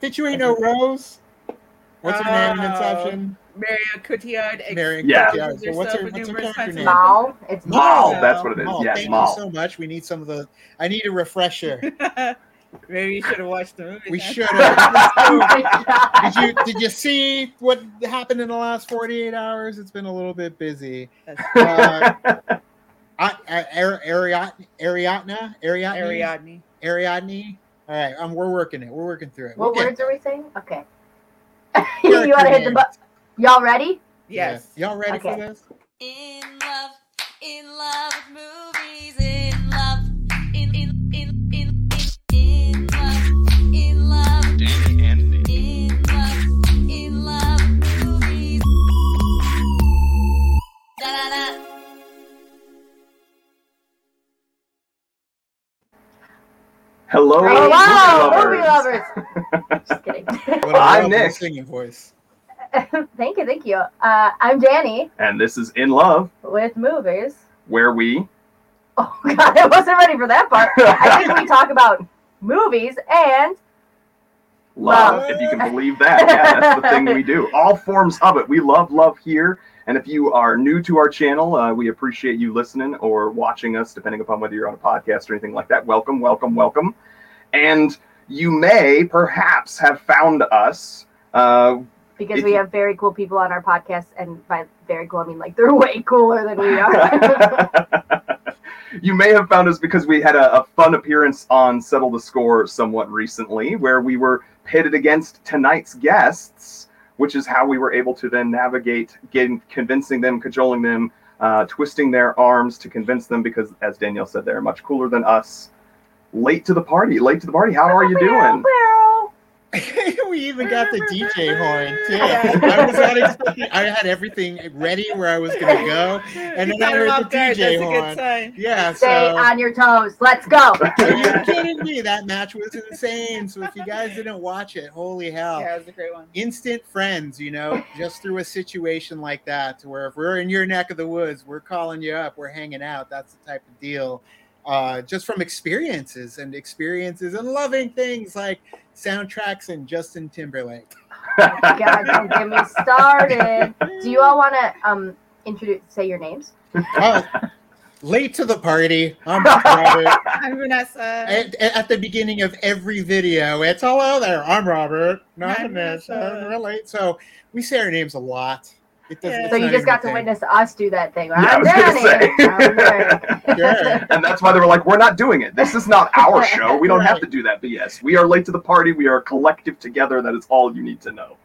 Did you ain't no Rose? What's her name in Oh. Inception? Marion Cotillard. ex- Marion Yeah. Cotillard. So what's her, what's her character name? Mal. It's Maul, Mal. That's what it is. Maul, yes, thank Maul. you so much. We need some of the. I need a refresher. Maybe you should have watched the movie. We should have. My God. did you did you see what happened in the last 48 hours? It's been a little bit busy. That's Uh, I, I, Ariadne, Ariadne, Ariadne, Ariadne. Ariadne. All right, um, we're working it. We're working through it. What We'll words are we saying? Okay. you want to hit the button? Y'all ready? Yes. Yeah. Y'all ready Okay. for this? In love, in love with movies, Hello, Hello, movie movie lovers. lovers. Just kidding. What a I'm Nick. Singing voice. thank you, thank you. Uh, I'm Danny and this is In Love, with movies. where we Oh God, I wasn't ready for that part. I think we talk about movies and love, Love. if you can believe that. Yeah, that's the thing we do. All forms of it. We love love here. And if you are new to our channel, uh, we appreciate you listening or watching us, depending upon whether you're on a podcast or anything like that. Welcome, welcome, welcome. And you may perhaps have found us. Uh, because we you- have very cool people on our podcast, and by very cool I mean like they're way cooler than we are. you may have found us because we had a, a fun appearance on Settle the Score somewhat recently, where we were pitted against tonight's guests, which is how we were able to then navigate getting convincing them, cajoling them, uh, twisting their arms to convince them because, as Danielle said, they're much cooler than us. Late to the party, late to the party. How are you doing? we even got the DJ horn too. I was not expecting. I had everything ready where I was gonna go, and You then I heard the guard. DJ That's a horn. good sign. Yeah, Stay so on your toes. Let's go. are you kidding me? That match was insane. So if you guys didn't watch it, holy hell! Yeah, it was a great one. Instant friends, you know, just through a situation like that, to where if we're in your neck of the woods, we're calling you up, we're hanging out. That's the type of deal. Uh, just from experiences and experiences and loving things like soundtracks and Justin Timberlake. God, don't get me started. Do you all want to um introduce say your names? Oh, late to the party. I'm Robert. I'm Vanessa. At, at the beginning of every video, it's hello there. I'm Robert. Not I'm Vanessa. Vanessa. We're late. So we say our names a lot. It doesn't, So you just got to thing. witness us do that thing. Yeah, I I'm was gonna say. I'm Nick. And that's why they were like, we're not doing it. This is not our show. We don't have to do that BS. We are late to the party. We are a collective together. That is all you need to know.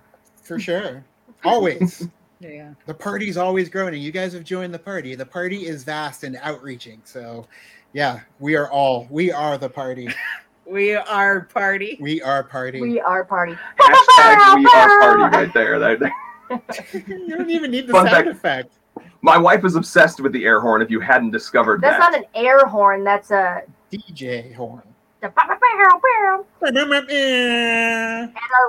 For sure. Always. yeah. the party's always growing. and You guys have joined the party. The party is vast and outreaching. So, yeah, we are all. We are the party. We are party. We are party. We are party. Hashtag we are party right there. That- that- you don't even need the Fun sound fact. effect. My wife is obsessed with the air horn. If you hadn't discovered That's that, not an air horn. That's a. DJ horn. At our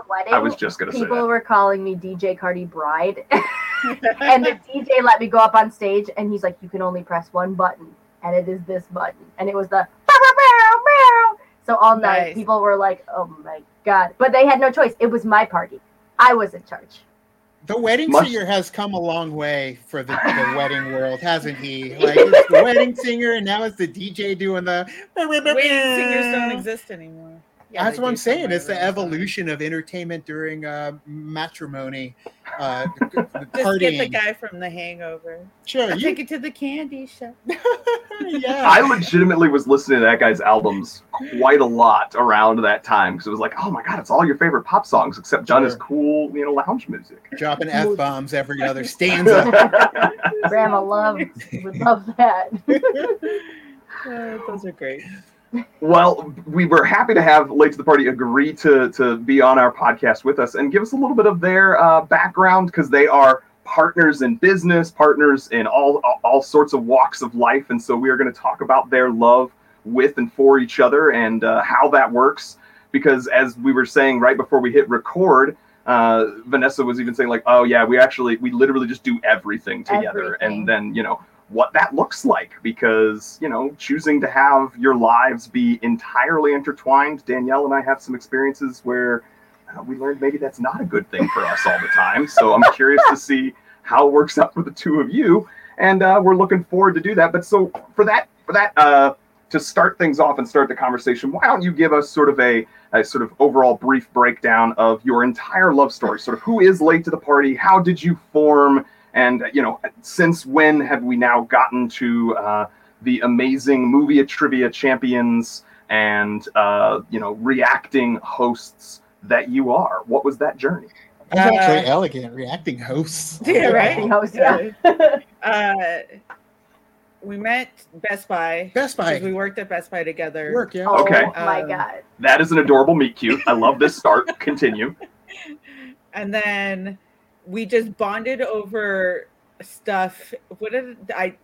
wedding, I was just gonna say people that. were calling me DJ Cardi Bride, and the DJ let me go up on stage, and he's like, "You can only press one button, and it is this button," and it was the. So all night, Nice. people were like, "Oh my god!" But they had no choice. It was my party. I was in charge. The wedding Much- singer has come a long way for the, the wedding world, hasn't he? Like it's the wedding singer, and now it's the DJ doing the. Wedding singers don't exist anymore. Yeah, That's what I'm saying. It's the evolution of entertainment during uh, matrimony, uh, the- the time. Just get the guy from The Hangover. Sure, you, take it to the candy shop. yeah. I legitimately was listening to that guy's albums quite a lot around that time because it was like, oh my god, it's all your favorite pop songs except done as cool, you know, lounge music. dropping f bombs every other stanza. Grandma love would love that. Uh, those are great. Well, we were happy to have Late to the Party agree to to be on our podcast with us and give us a little bit of their uh, background because they are partners in business, partners in all all sorts of walks of life, and so we are going to talk about their love with and for each other and uh, how that works. Because as we were saying right before we hit record, uh, Vanessa was even saying like, "Oh yeah, we actually we literally just do everything together," Everything. and then you know what that looks like because you know choosing to have your lives be entirely intertwined danielle and i have some experiences where uh, we learned maybe that's not a good thing for us all the time. So I'm curious to see how it works out for the two of you, and uh, we're looking forward to do that. But so for that, for that, uh, to start things off and start the conversation, why don't you give us sort of a, a sort of overall brief breakdown of your entire love story? Sort of who is late to the party? How did you form? And you know, since when have we now gotten to uh, the amazing movie trivia champions and uh, you know reacting hosts that you are? What was that journey? That's actually Uh, elegant. Reacting hosts. Yeah, right? Host, yeah. Uh, we met Best Buy. Best Buy. 'cause We worked at Best Buy together. Work, yeah. Oh Okay. my Um, god. That is an adorable meet cute. I love this start. Continue. and then we just bonded over stuff. What did I?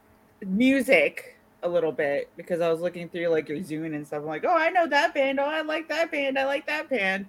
Music a little bit because I was looking through like your Zune and stuff. I'm like, oh, I know that band. Oh, I like that band. I like that band.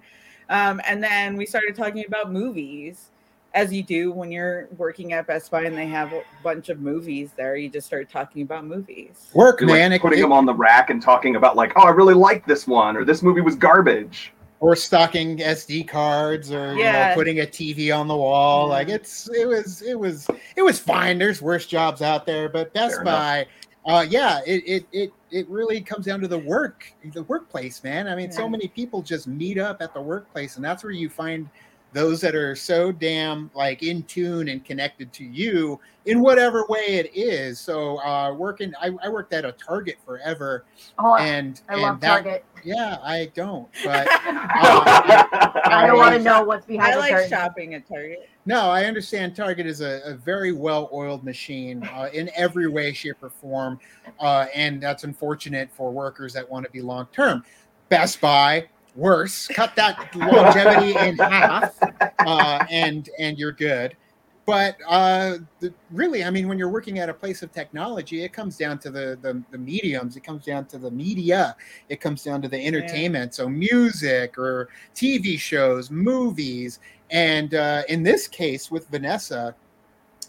Um, and then we started talking about movies, as you do when you're working at Best Buy and they have a bunch of movies there. You just start talking about movies. Work, You're, like, man. It- putting it- them on the rack and talking about like, oh, I really like this one, or this movie was garbage. Or stocking SD cards or you know, putting a TV on the wall. Yeah. Like it's it was it was it was fine. There's worse jobs out there, but Best Fair. Buy, uh, yeah, it, it it it really comes down to the work, the workplace, man. I mean, so many people just meet up at the workplace, and that's where you find those that are so damn like in tune and connected to you in whatever way it is. So uh working I, I worked at a Target forever Oh, and I and love that Target. Yeah, I don't. But I don't want to know what's behind I like curtain. shopping at Target. No, I understand Target is a, a very well oiled machine uh, in every way, shape, or form. Uh, and that's unfortunate for workers that want to be long term. Best Buy, worse, cut that longevity in half, uh, and and you're good. But uh, the, really, I mean, when you're working at a place of technology, it comes down to the, the the mediums. It comes down to the media. It comes down to the entertainment. So music or TV shows, movies, and uh, in this case with Vanessa,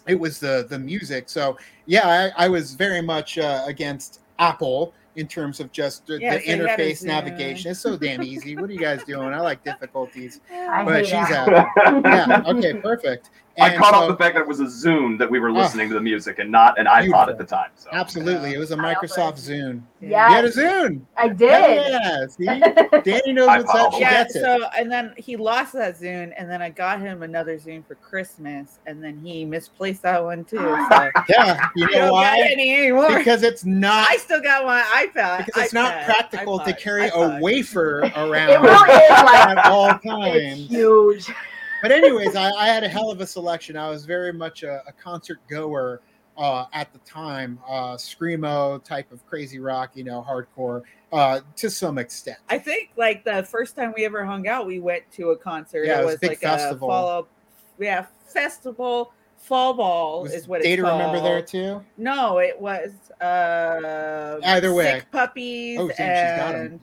it was the the music. So yeah, I, I was very much uh, against Apple in terms of just the, Yeah, the so you had a interface Zune. navigation. It's so damn easy. What are you guys doing? I like difficulties, I but she's. Apple. Yeah. Okay. Perfect. I caught so- off the fact that it was a Zune that we were listening to the music and not an iPod Beautiful. at the time. So Absolutely, it was a I also- Microsoft Zune. Yes. You had a Zune. I did. Yeah. See, Danny knows what's up. Yeah, gets it. so and then he lost that Zune, and then I got him another Zune for Christmas, and then he misplaced that one too. So yeah. You know why? any. Because it's not. I still got my iPad. because it's not iPad, practical to iPod, carry a wafer around It really is like at all it's times. huge. But anyways, I, I had a hell of a selection. I was very much a, a concert goer uh, at the time, uh, screamo type of crazy rock, you know, hardcore uh, to some extent. I think like the first time we ever hung out, we went to a concert. Yeah, it it was was big like festival. a fall, yeah, festival. Fall ball Was is what it's Data called. remember there too? No, it was uh Either way. Sick puppies Oh, damn, she's got and.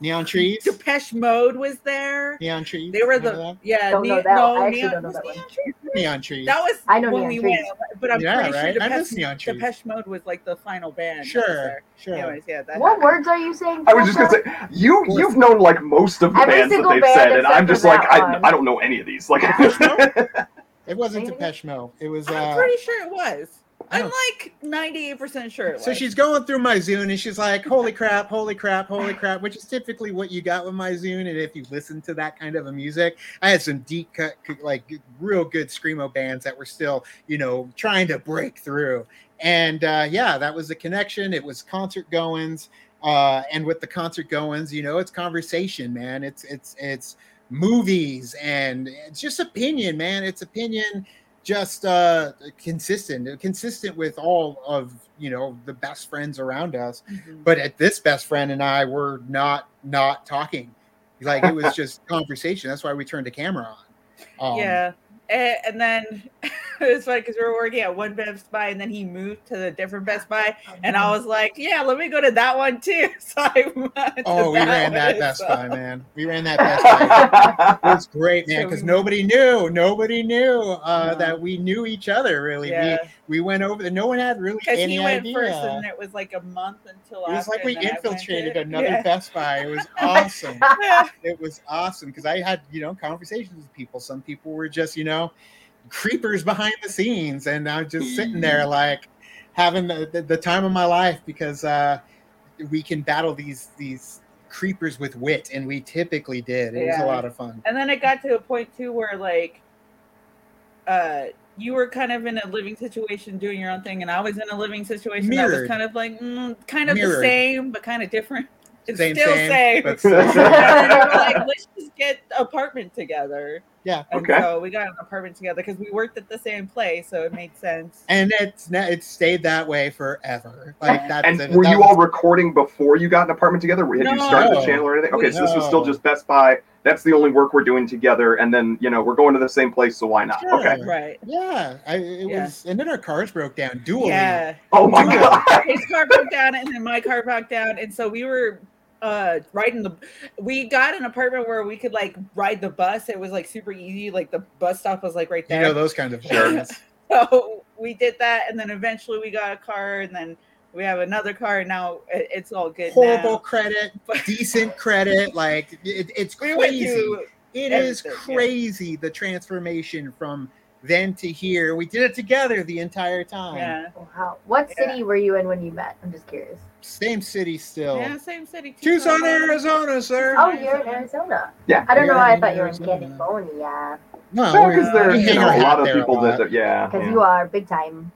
Neon trees. Depeche Mode was there. Neon trees. They were Remember the yeah. Don't know that no. I actually neon, don't know was that one. Neon Trees- that? Neon trees. That was I know when Neon we Trees. went, but I'm Yeah, pretty right? sure I miss Depeche, Neon Trees. Depeche Mode was like the final band. sure, sure. Anyways, yeah. That What happened. words are you saying? I was just gonna say you you've known like most of the Every bands that they've band said, and I'm just like I. I don't know any of these. Like It wasn't Maybe? Depeche Mode. It was. I'm Uh, pretty sure it was. I'm like 98% sure it was. So she's going through my Zune and she's like, "Holy crap! Holy crap! Holy crap!" Which is typically what you got with my Zune. And if you listen to that kind of a music, I had some deep cut, like real good screamo bands that were still, you know, trying to break through. And uh, yeah, that was the connection. It was concert goings, uh, and with the concert goings, you know, it's conversation, man. It's it's it's movies and it's just opinion, man. It's opinion just uh consistent consistent with all of you know the best friends around us Mhm. but at this best friend and i were not not talking like it was just conversation that's why we turned the camera on um, yeah. And, and then it was funny because we were working at one Best Buy and then he moved to the different Best Buy. And I was like, yeah, let me go to that one too. So I went to Oh, we ran that Best so- Buy, man. We ran that Best Buy. It was great, man, because we- nobody knew. Nobody knew uh, No. that we knew each other. Really, Yeah, we we went over. there. No one had really any he went idea. first, and it was like a month until it was after, like we and then I went infiltrated another Yeah. Best Buy. It was awesome. Yeah. it was awesome because I had you know conversations with people. Some people were just you know creepers behind the scenes, and I was just sitting there like having the, the, time of my life because uh, we can battle these these creepers with wit, and we typically did. It was a lot of fun. And then it got to a point too where like uh you were kind of in a living situation doing your own thing and I was in a living situation that was kind of like mm, kind of the same but kind of different. It's Same, still same, same. but like, let's get apartment together. Yeah. And Okay. so we got an apartment together because we worked at the same place, so it made sense. and it's ne- it's stayed that way forever. Like that. And that- were that you was- all recording before you got an apartment together? Had you started the channel or anything? Okay, so this was still just Best Buy. That's the only work we're doing together, and then you know we're going to the same place, so why not? Sure. Okay. Right. Yeah, I, it Yeah. was, and then our cars broke down. Dually. Yeah. Oh my Dual. god. his car broke down and then my car broke down and so we were uh riding the we got an apartment where we could like ride the bus it was like super easy like the bus stop was like right there You know those kind of things. so we did that and then eventually we got a car and then we have another car and now it's all good Horrible now. credit, But- decent credit. Like it, it's crazy. It is everything, yeah. crazy the transformation from then to here. We did it together the entire time. yeah Wow. What Yeah. city were you in when you met? I'm just curious. Same city still. yeah same city Tucson, Arizona, sir. Oh, you're in Arizona. Yeah. I don't know why I in thought you were in California. No, No, we- because there are we you know, a lot of people lot. that yeah. Because yeah. you are big time.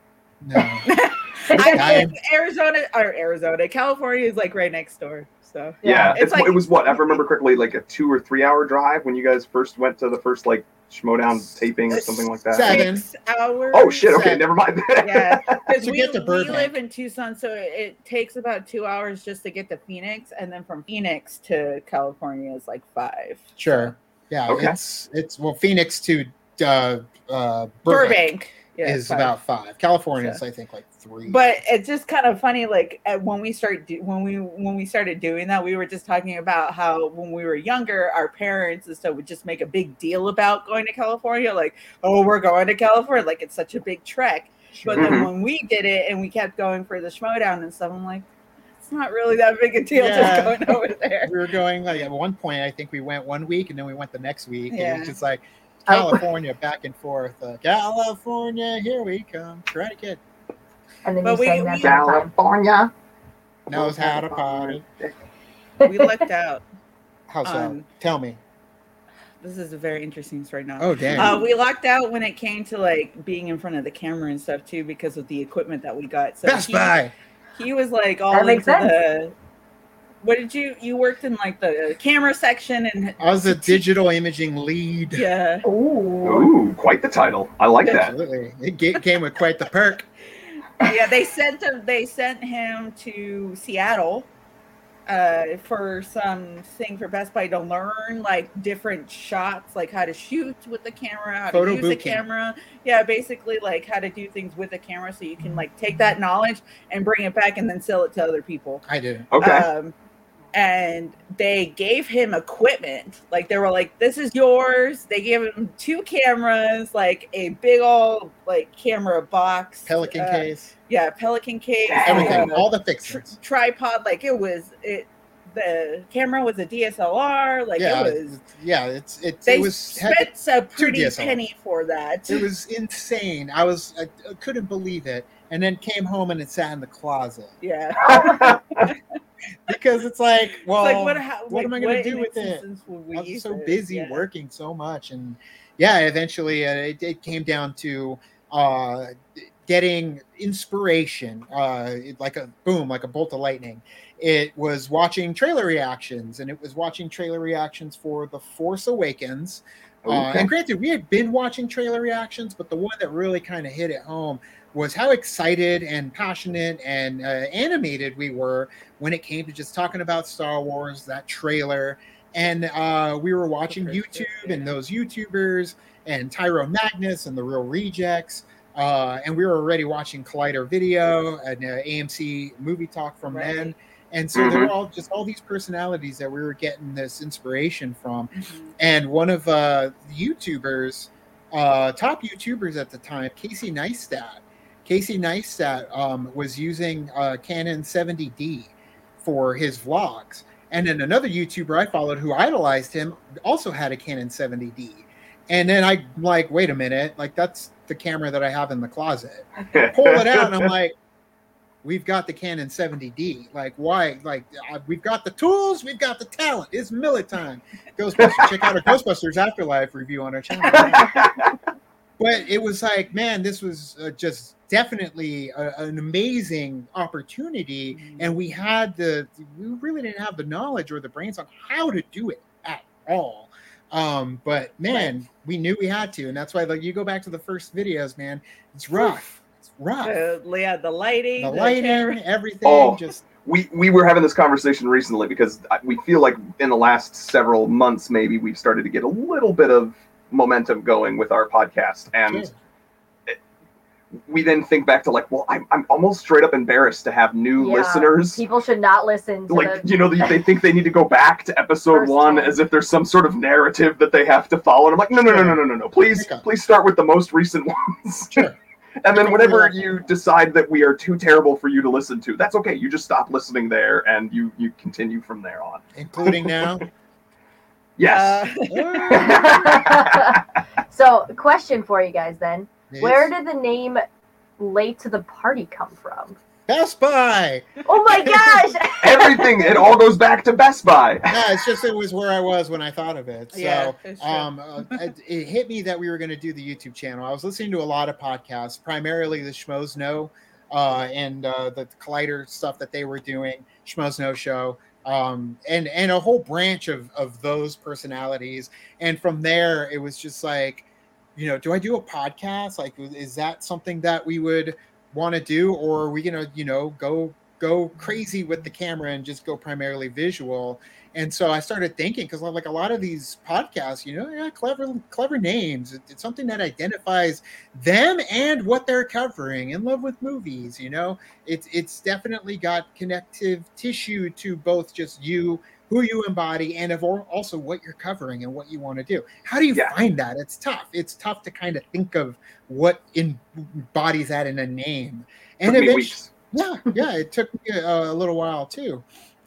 No. I I- think Arizona or Arizona California is like right next door so Yeah, It's it's, like- it was what I remember correctly, like a two or three hour drive when you guys first went to the first like Schmodown taping or something like that. Seven. six hours Oh shit! Okay, Seven. never mind. yeah because we, get to we live in tucson so it, it takes about two hours just to get to phoenix and then from phoenix to california is like five Sure. Yeah. Okay. It's it's well Phoenix to uh, uh, burbank, Burbank, yeah, is five. about five. California is I think like three. but it's just kind of funny like when we start do, when we when we started doing that we were just talking about how when we were younger our parents and stuff would just make a big deal about going to california like oh we're going to california like it's such a big trek Sure. But then when we did it and we kept going for the schmodown and stuff, I'm like, it's not really that big a deal Yeah. just going over there. we were going like at one point I think we went one week and then we went the next week. And it was just like. California back and forth. Uh, California, here we come. Try to get And then But you we- sang that we- the whole time. California. knows how to party. We lucked out. How so? Um, Tell me. This is a very interesting story now. Oh damn. Uh, we lucked out when it came to like being in front of the camera and stuff too because of the equipment that we got. So Best he, Buy. he was like all That into sense. the. What did you you worked in like the camera section and I was a digital imaging lead. yeah Ooh. Ooh, quite the title. I like that. Absolutely. It came with quite the perk. Yeah they sent him they sent him to Seattle uh for some thing for Best Buy to learn like different shots like how to shoot with the camera how Photo to use the camp. camera yeah basically like how to do things with the camera so you can like take that knowledge and bring it back and then sell it to other people I do. Okay. um and they gave him equipment like they were like this is yours they gave him two cameras like a big old like camera box Pelican uh, case. yeah pelican case Everything. uh, all the tr- fixings. tripod like it was it the camera was a dslr like yeah. it was yeah. It's it, they it was spent a pretty penny for that it was insane. I was I, I couldn't believe it. And then came home and it sat in the closet. yeah Because it's like, well, it's like what, ha- what like, am I gonna do with it? existence I was so this? busy Yeah. working so much, and yeah, eventually uh, it, it came down to uh, getting inspiration, uh, like a boom, like a bolt of lightning. It was watching trailer reactions, and it was watching trailer reactions for The Force Awakens. Uh, Okay. and granted, we had been watching trailer reactions, but the one that really kind of hit it home was how excited and passionate and uh, animated we were when it came to just talking about Star Wars, that trailer. And uh, we were watching YouTube and those YouTubers and Tyrone Magnus and the Real Rejects. Uh, and we were already watching Collider Video and uh, AMC Movie Talk from Right. then. And so there were all just all these personalities that we were getting this inspiration from. Mhm. And one of uh, the YouTubers, uh, top YouTubers at the time, Casey Neistat. Casey Neistat um, was using uh, Canon 70D for his vlogs. And then another YouTuber I followed who idolized him also had a Canon 70D. And then I'm like, wait a minute, like that's the camera that I have in the closet. Pull it out, and I'm like, we've got the Canon 70D. Like, why? Like, uh, we've got the tools, we've got the talent. It's Miller time. Ghostbusters, check out our Ghostbusters Afterlife review on our channel. But it was like, man, this was uh, just definitely a, an amazing opportunity. And we had the, we really didn't have the knowledge or the brains on how to do it at all. Um, but man, we knew we had to, and that's why like you go back to the first videos, man, it's rough. It's rough. The, yeah, the lighting, The the lighting, camera. everything, Oh. just we we were having this conversation recently because we feel like in the last several months maybe we've started to get a little bit of momentum going with our podcast and Sure. We then think back to like well i'm, I'm almost straight up embarrassed to have new Yeah, listeners. People should not listen to like the you know they, they think they need to go back to episode First one time. as if there's some sort of narrative that they have to follow. And i'm like no no no no no no no. Please please start with the most recent ones. Sure. and then whenever you decide that we are too terrible for you to listen to that's okay. You just stop listening there and you you continue from there on. Including now. yes. Uh, so, question for you guys then. Is Where did the name Late to the Party come from? Best Buy? Oh my gosh! everything it all goes back to best buy No, it's just it was where I was when I thought of it. So Yeah, um, uh, it, it hit me that we were going to do the YouTube channel. I was listening to a lot of podcasts, primarily the Schmoes Know uh, and uh, the Collider stuff that they were doing, Schmoes Know show, um, and and a whole branch of of those personalities. And from there, it was just like, you know, do I do a podcast? Like, is that something that we would want to do, or are we gonna, you know, go go crazy with the camera and just go primarily visual? And so I started thinking because like a lot of these podcasts, you know, yeah, clever, clever names. It's something that identifies them and what they're covering. In love with movies, you know, it's it's definitely got connective tissue to both just you, who you embody, and of al- also what you're covering and what you want to do. How do you Yeah. find that? It's tough. It's tough to kind of think of what embodies that in a name. And Took eventually, yeah, yeah, it took me a, a little while too.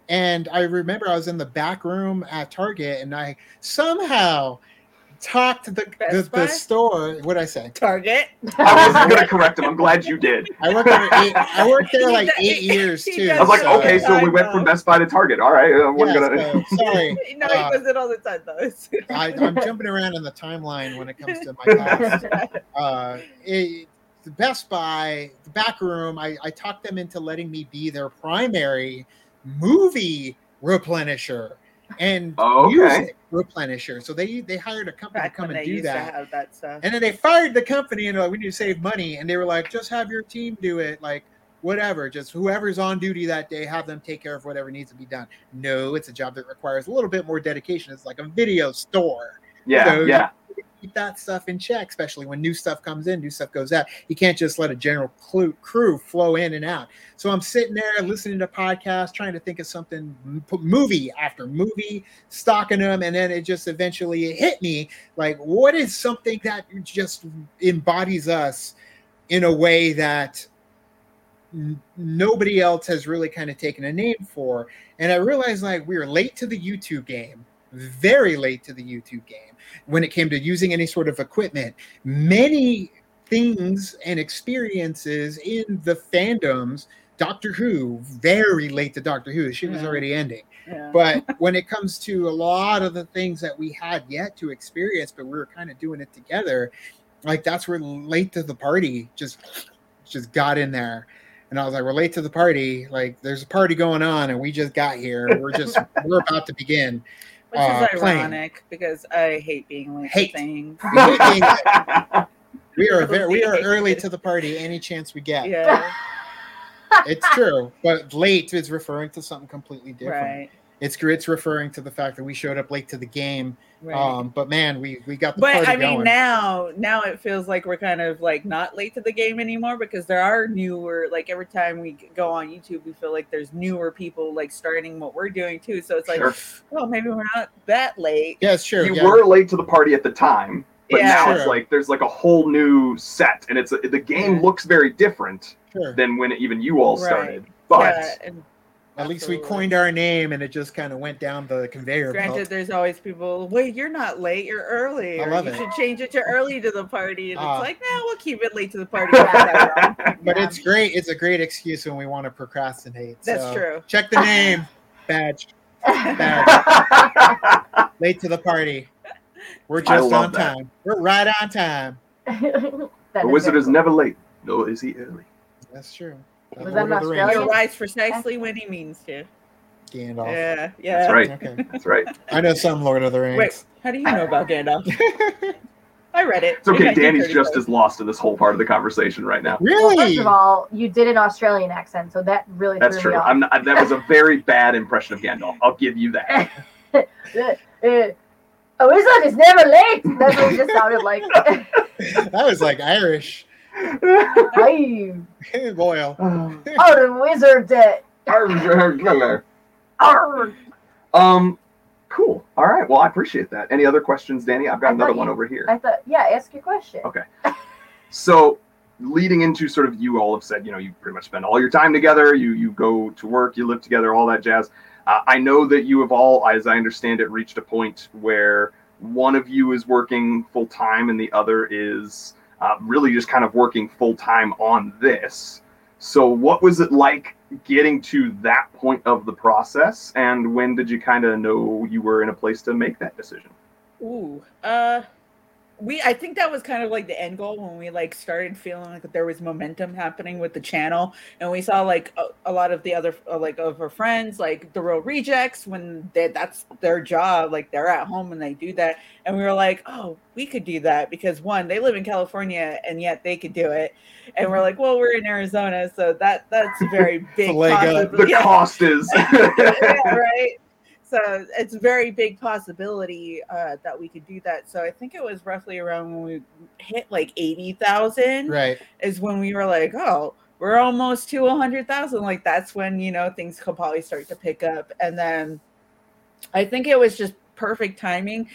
And I remember I was in the back room at Target and I somehow talked the the, the store. What did I say? Target. i wasn't gonna correct him i'm glad you did I worked there eight, I worked there like eight does- years too. i was like So- okay so we went from best buy to target all right i wasn't Yeah, gonna so, sorry, no, Uh, he does it all the time though. I, I'm jumping around in the timeline when it comes to my thoughts. uh, it, the Best Buy, the back room, I, I talked them into letting me be their primary movie replenisher and Oh, okay. music replenisher. So they they hired a company Back to come and they do used that. to have that stuff. And then they fired the company and they're like, we need to save money. And they were like, just have your team do it. Like, whatever. Just whoever's on duty that day, have them take care of whatever needs to be done. No, it's a job that requires a little bit more dedication. It's like a video store yeah So- yeah keep that stuff in check, especially when new stuff comes in, new stuff goes out. You can't just let a general crew flow in and out. So I'm sitting there listening to podcasts, trying to think of something, movie after movie, stalking them, and then it just eventually it hit me like, what is something that just embodies us in a way that nobody else has really kind of taken a name for? And I realized like we were late to the YouTube game, very late to the YouTube game when it came to using any sort of equipment. Many things and experiences in the fandoms, Doctor Who, very late to Doctor Who. The shit was already ending. Yeah. But when it comes to a lot of the things that we had yet to experience, but we were kind of doing it together, like that's where late to the party just just got in there. And I was like, we're late to the party. Like, there's a party going on, and we just got here. We're just, we're about to begin. Which uh, is ironic because I hate being late Hate. to things. We we are very, we are early to the party any chance we get. Yeah, It's true, but late is referring to something completely different. right. It's it's referring to the fact that we showed up late to the game. Right. Um, but man, we we got the but party I mean, going. now now it feels like we're kind of like not late to the game anymore because there are newer. Like every time we go on YouTube, we feel like there's newer people like starting what we're doing too. So it's like, Sure. well, maybe we're not that late. yeah, sure. you yeah. were late to the party at the time, but Yeah. now Sure. it's like there's like a whole new set, and it's the game Yeah. looks very different sure. than when even you all started. But yeah, and At least we coined our name, and it just kind of went down the conveyor Granted, belt. there's always people. Wait, you're not late. You're early. I or love you it. should change it to early to the party. And Ah. it's like, no, we'll keep it late to the party. But Yeah. it's great. It's a great excuse when we want to procrastinate. That's so true. Check the name badge. Badge. Late to the party. We're just on that. time. We're right on time. The wizard is never late, nor is he early. That's true. Was Lord that of in the Rings, Australia? He arrives precisely when he means to. Gandalf. Yeah, yeah. That's right. Okay. That's right. I know some Lord of the Rings. Wait, how do you know about Gandalf? I read it. It's okay. in Danny's 1935. just as lost in this whole part of the conversation right now. Well, really? first of all, you did an Australian accent, so that really That's threw true. me off. I'm not, that was a very bad impression of Gandalf. I'll give you that. Uh, uh, a wizard is never late. That's what it just sounded like. that was like Irish. Hi. Boyle. Oh, the wizard. Uh, arr. um, cool. All right. Well, I appreciate that. Any other questions, Danny? I've got I another thought one you- over here. I thought, yeah, ask your question. Okay. So, leading into sort of you all have said, you know, you pretty much spend all your time together. You you go to work, you live together, all that jazz. Uh, I know that you have all, as I understand it, reached a point where one of you is working full time and the other is uh, really just kind of working full time on this. So, what was it like getting to that point of the process, and when did you kind of know you were in a place to make that decision? Ooh, uh, we I think that was kind of like the end goal when we like started feeling like there was momentum happening with the channel, and we saw like a, a lot of the other uh, like of our friends, like the real rejects, when they, that's their job, like they're at home and they do that, and we were like, oh, we could do that because one, they live in California and yet they could do it, and we're like, well, we're in Arizona, so that that's a very big leg up. possibility. The Yeah cost is. yeah, right. So it's a very big possibility uh, that we could do that. So I think it was roughly around when we hit like eighty thousand Right. is when we were like, oh, we're almost to hundred thousand. Like that's when you know things could probably start to pick up. And then I think it was just perfect timing.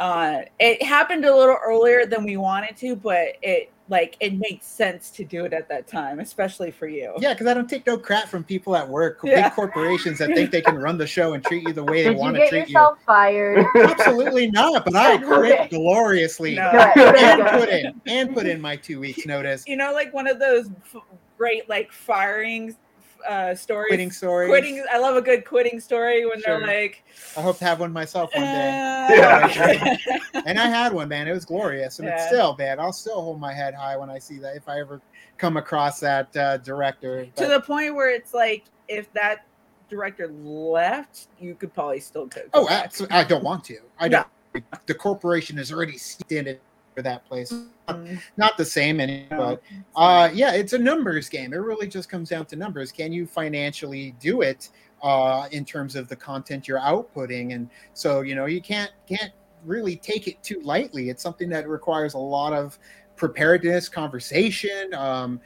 Uh, it happened a little earlier than we wanted to, but it like it made sense to do it at that time, especially for you. Yeah, because I don't take no crap from people at work, Yeah. big corporations that think they can run the show and treat you the way they Did you want to get treat yourself fired? Absolutely not. But I Okay. quit gloriously No. And put in and put in my two weeks notice. you know, like one of those f- great like firing uh stories. Quitting stories. Quitting. I love a good quitting story when Sure. they're like, I hope to have one myself one day. Yeah. uh, And I had one, man. It was glorious, and it's still, man. I'll still hold my head high when I see that. If I ever come across that uh, director, to the point where it's like, if that director left, you could probably still go. go oh, back. abso- I don't want to. I don't. The corporation is already seeped in it for that place. Mm, Not the same, any, no, but Uh, yeah, it's a numbers game. It really just comes down to numbers. Can you financially do it uh, in terms of the content you're outputting? And so, you know, you can't can't really take it too lightly. It's something that requires a lot of preparedness, conversation, um,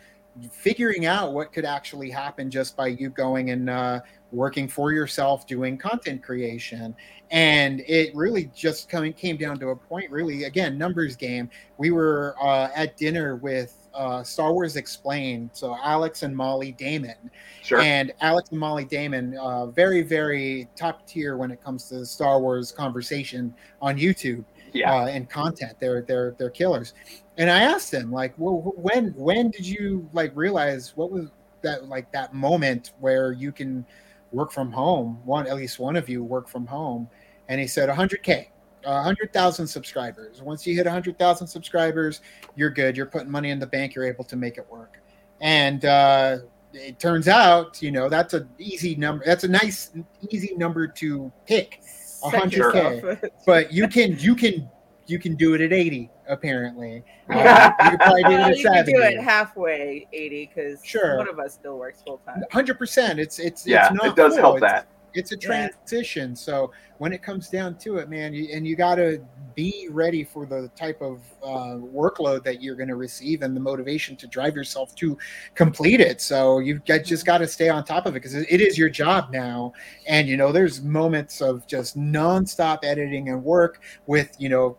figuring out what could actually happen just by you going and uh, working for yourself, doing content creation. And it really just coming came down to a point. Really, again, numbers game we were uh, at dinner with uh, Star Wars Explained, so Alex and Molly Damon, Sure. and Alex and Molly Damon, uh, very very top tier when it comes to Star Wars conversation on YouTube yeah. uh, and content. They're they're they're killers. And I asked him like, well, when when did you like realize what was that like that moment where you can work from home? One at least one of you work from home, and he said 100k. 100,000 subscribers. Once you hit 100,000 subscribers, you're good. You're putting money in the bank. You're able to make it work. And uh, it turns out, you know, that's an easy number. That's a nice, easy number to pick 100k. but you can you can you can do it at 80 apparently Uh, you could probably do it at you could 70 do it halfway 80 because Sure. one of us still works full time. 100% it's it's yeah, it's not it does full. help It's- that. It's a Yeah. transition. So when it comes down to it, man, you, and you got to be ready for the type of uh, workload that you're going to receive and the motivation to drive yourself to complete it. So you've got, just got to stay on top of it because it, it is your job now. And you know, there's moments of just nonstop editing and work with you know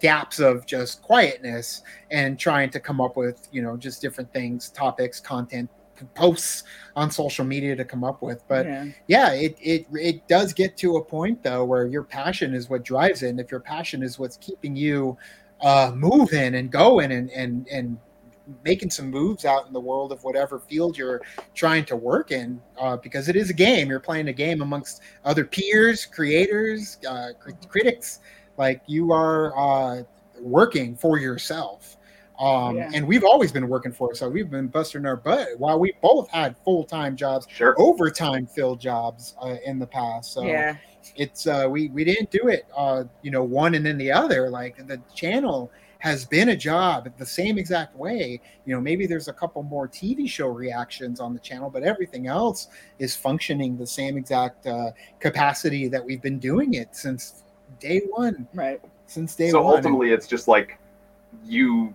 gaps of just quietness and trying to come up with you know just different things, topics, content posts on social media to come up with but yeah. yeah it it it does get to a point though where your passion is what drives it and if your passion is what's keeping you uh moving and going and and and making some moves out in the world of whatever field you're trying to work in uh, because it is a game. You're playing a game amongst other peers creators uh, crit- critics. Like you are uh, working for yourself um, Yeah. and we've always been working for it. So we've been busting our butt while we both had full-time jobs Sure. overtime filled jobs uh, in the past. So yeah. it's uh, we we didn't do it, uh, you know, one and then the other. Like the channel has been a job the same exact way. You know, maybe there's a couple more TV show reactions on the channel, but everything else is functioning the same exact uh, capacity that we've been doing it since day one. Right. Since day so one. ultimately, it's just like you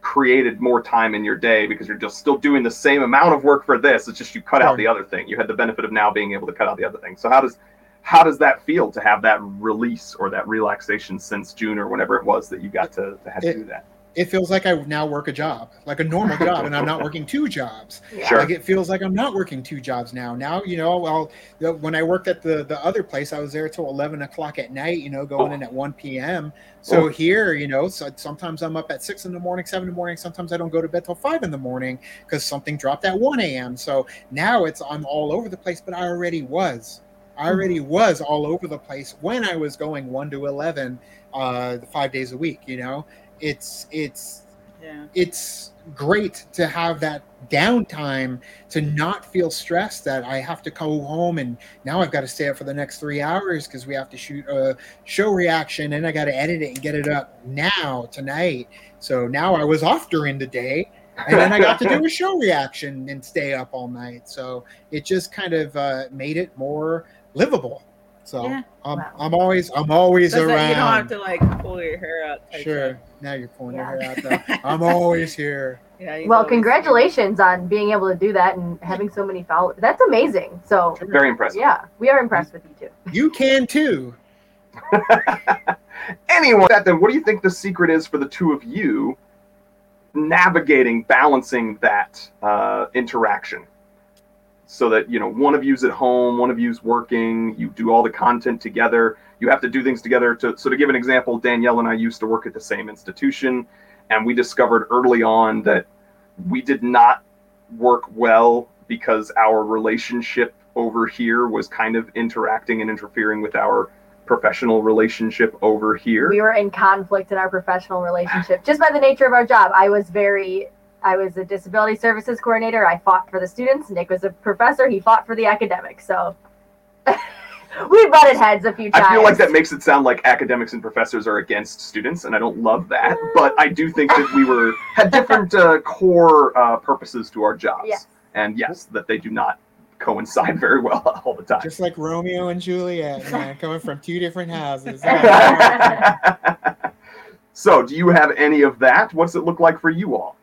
created more time in your day because you're just still doing the same amount of work for this. It's just you cut out the other thing. You had the benefit of now being able to cut out the other thing. So how does how does that feel to have that release or that relaxation since June or whenever it was that you got to, to have to do that? It feels like I now work a job, like a normal job, and I'm not working two jobs. Yeah. Sure. Like it feels like I'm not working two jobs now. Now, you know, well, the- when I worked at the the other place, I was there till 11 o'clock at night. You know, going in at 1 p.m. So Oh. here, you know, so sometimes I'm up at six in the morning, seven in the morning. Sometimes I don't go to bed till five in the morning because something dropped at 1 a.m. So now it's I'm all over the place, but I already was. I already was all over the place when I was going one to 11, uh, five days a week. You know, it's it's Yeah. it's great to have that downtime to not feel stressed that I have to go home and now I've got to stay up for the next three hours because we have to shoot a show reaction and I got to edit it and get it up now tonight. So now I was off during the day and then I got to do a show reaction and stay up all night. So it just kind of uh, made it more livable. So Yeah. I'm, Wow. I'm always I'm always So that around. you don't have to like pull your hair out. sure. shit. Now you're pulling Yeah. your hair out though. I'm always here. Yeah. Well, always- congratulations on being able to do that and having so many followers. That's amazing. So, Very impressive. yeah, we are impressed with you too. You can too. Anyway, that then, what do you think the secret is for the two of you navigating, balancing that uh, interaction? So that you know, one of you's at home, one of you's working. You do all the content together. You have to do things together. To so to give an example, Danielle and I used to work at the same institution, and we discovered early on that we did not work well because our relationship over here was kind of interacting and interfering with our professional relationship over here. We were in conflict in our professional relationship just by the nature of our job. I was very, I was a disability services coordinator. I fought for the students. Nick was a professor. He fought for the academics. So we butted heads a few times. I feel like that makes it sound like academics and professors are against students, and I don't love that. But I do think that we were had different uh, core uh, purposes to our jobs, Yes. and yes, that they do not coincide very well all the time. Just like Romeo and Juliet, man, coming from two different houses. so, do you have any of that? What's it look like for you all?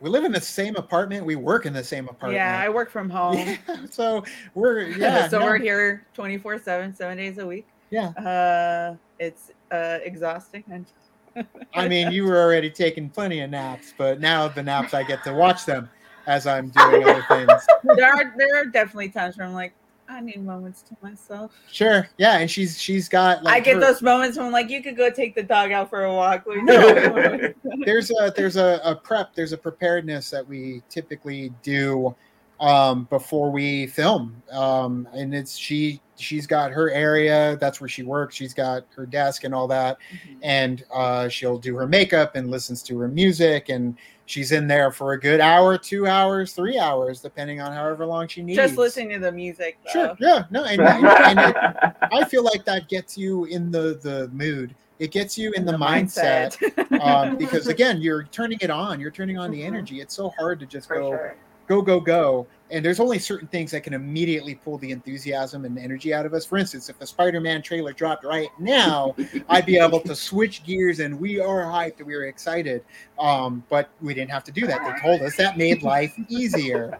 We live in the same apartment. We work in the same apartment. Yeah, I work from home. Yeah, so we're yeah. so no, we're here 24 7, seven days a week. Yeah. Uh, it's uh, exhausting. And I mean, you were already taking plenty of naps, but now the naps I get to watch them as I'm doing other things. there are there are definitely times where I'm like, I need moments to myself. Sure, yeah, and she's she's got like I get her- those moments when I'm like, you could go take the dog out for a walk. No. there's a there's a, a prep there's a preparedness that we typically do um before we film um and it's she she's got her area that's where she works she's got her desk and all that and uh she'll do her makeup and listens to her music and she's in there for a good hour two hours three hours depending on however long she needs Just listening to the music. Though. sure yeah no and, and it, i feel like that gets you in the the mood it gets you in the, mindset um, because again you're turning it on you're turning on the Mhm. energy it's so hard to just for go sure. Go go go. And there's only certain things that can immediately pull the enthusiasm and energy out of us. For instance if the spider-man trailer dropped right now i'd be able to switch gears and we are hyped we were excited. Um, but we didn't have to do that. They told us that made life easier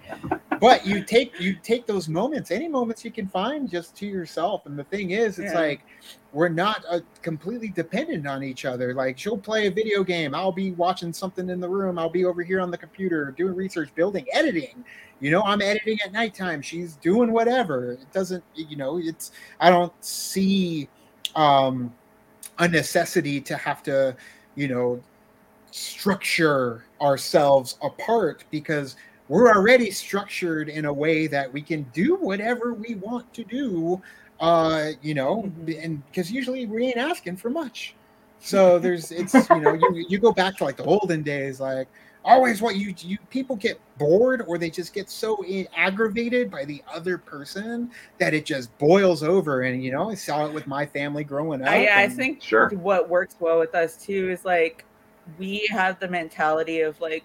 but you take you take those moments any moments you can find just to yourself. And the thing is it's Yeah. like we're not uh, completely dependent on each other. Like she'll play a video game. I'll be watching something in the room. I'll be over here on the computer doing research building editing. You know i'm editing at nighttime. She's doing whatever. It doesn't you know it's i don't see um a necessity to have to you know structure ourselves apart because we're already structured in a way that we can do whatever we want to do uh you know Mhm. and because usually we ain't asking for much so there's it's you know you, you go back to like the olden days like always what you you people get bored or they just get so i- aggravated by the other person that it just boils over and you know i saw it with my family growing up I, I and- think Sure. what works well with us too is like we have the mentality of like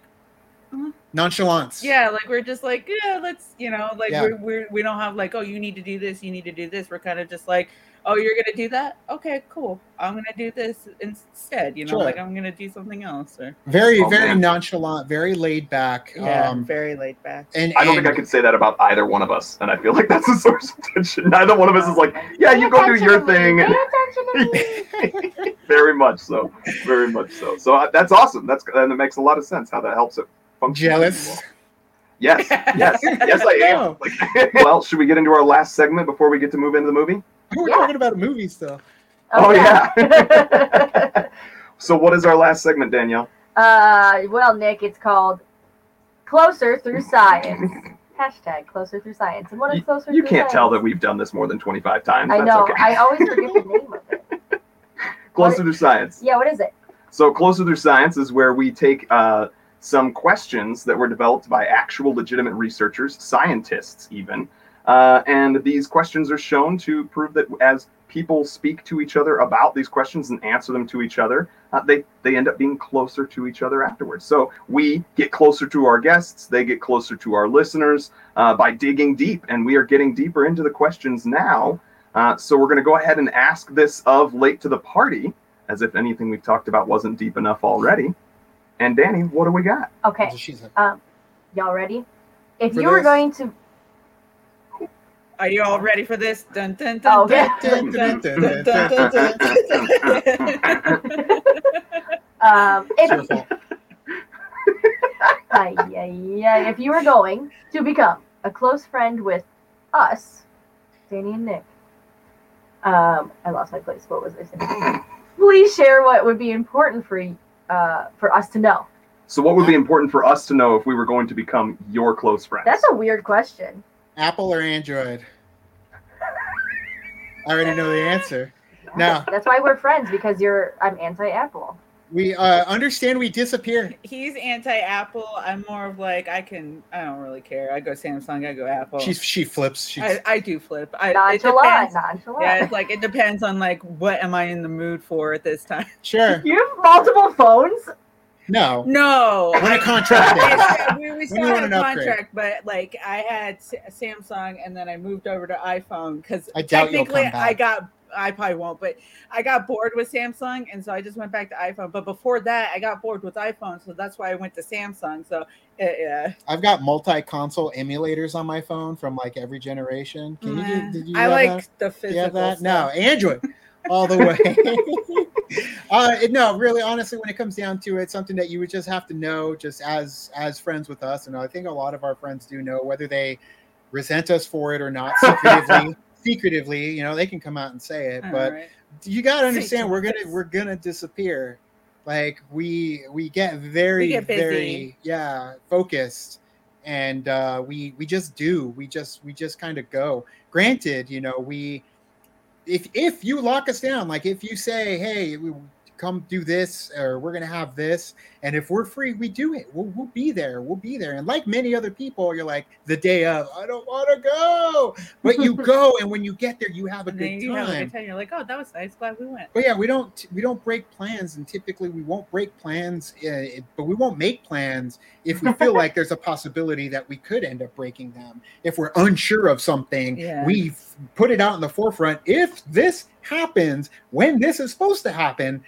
nonchalance yeah like we're just like yeah let's you know like Yeah. we're, we're we don't have like oh you need to do this you need to do this we're kind of just like oh you're gonna do that okay cool i'm gonna do this instead you know Sure. like i'm gonna do something else or very Oh, very man. nonchalant very laid back yeah um very laid back and I don't think I could say that about either one of us, and I feel like that's a source of tension. Neither one of us is like, yeah, you go do your thing. Pay attention to me. very much so, very much so. So uh, that's awesome. That's and it makes a lot of sense how that helps it function. Jealous Yes, yes, yes, I am. Like, well, should we get into our last segment before we get to move into the movie? we're Yeah. talking about a movie still Oh, yeah. So, what is our last segment, Danielle? uh, well, Nick, it's called Closer Through Science. Hashtag Closer Through Science. And what is Closer You Through can't Science? tell that we've done this more than twenty-five times. I That's know. okay. I always forget the name of it. Closer to science. Yeah, what is it? So, Closer Through Science is where we take uh, some questions that were developed by actual legitimate researchers, scientists even, uh, and these questions are shown to prove that as people speak to each other about these questions and answer them to each other, uh, they they end up being closer to each other afterwards. So we get closer to our guests, they get closer to our listeners uh, by digging deep, and we are getting deeper into the questions now. Uh, so we're going to go ahead and ask this of late to the party as if anything we've talked about wasn't deep enough already. And Danny, what do we got? Okay, She's like, y'all ready? If For you were going to. are you all ready for this dun dun dun Oh, dun, dun, dun, dun, dun, dun, dun. Um, if, fault. Ay, ay, ay. if you were going to become a close friend with us, Danny and Nick, um, I lost my place. What was I saying? Please share what would be important for y- uh, for us to know. So, what would be important for us to know if we were going to become your close friends? That's a weird question. Apple or Android? I already know the answer. No. That's why we're friends because you're I'm anti-Apple. We uh, understand we disappear. He's anti-Apple. I'm more of like I can. I don't really care. I go Samsung. I go Apple. She's she flips. She's I, I do flip. I, it Nonchalant, depends. nonchalant. Yeah, it's like it depends on like what am I in the mood for at this time. sure. You have multiple phones. No. No, When a I- contract ends. Yeah, we, we still you had want a an upgrade? contract, but like I had Samsung and then I moved over to iPhone because I technically. I got I probably won't, but I got bored with Samsung and so I just went back to iPhone. But before that, I got bored with iPhone, so that's why I went to Samsung. So yeah, I've got multi-console emulators on my phone from like every generation. Can you do? Did you I like that? the physical. that? No. Android, all the way. uh, no, really, honestly, when it comes down to it, something that you would just have to know, just as as friends with us, and I think a lot of our friends do know whether they resent us for it or not secretively. Secretively, you know, they can come out and say it, All but right. you got to understand we're gonna we're gonna disappear. Like we we get very We get very yeah focused and uh we we just do. We just we just kind of go. Granted you know we if if you lock us down like if you say hey we, come do this or we're gonna have this and if we're free we do it we'll, we'll be there we'll be there and like many other people you're like the day of i don't want to go but you go and when you get there you have a And good you have a time good time. You're like, oh, that was nice. Glad we went. but yeah we don't we don't break plans and typically we won't break plans uh, but we won't make plans if we feel like there's a possibility that we could end up breaking them if we're unsure of something Yeah. we put it out in the forefront if this happens when this is supposed to happen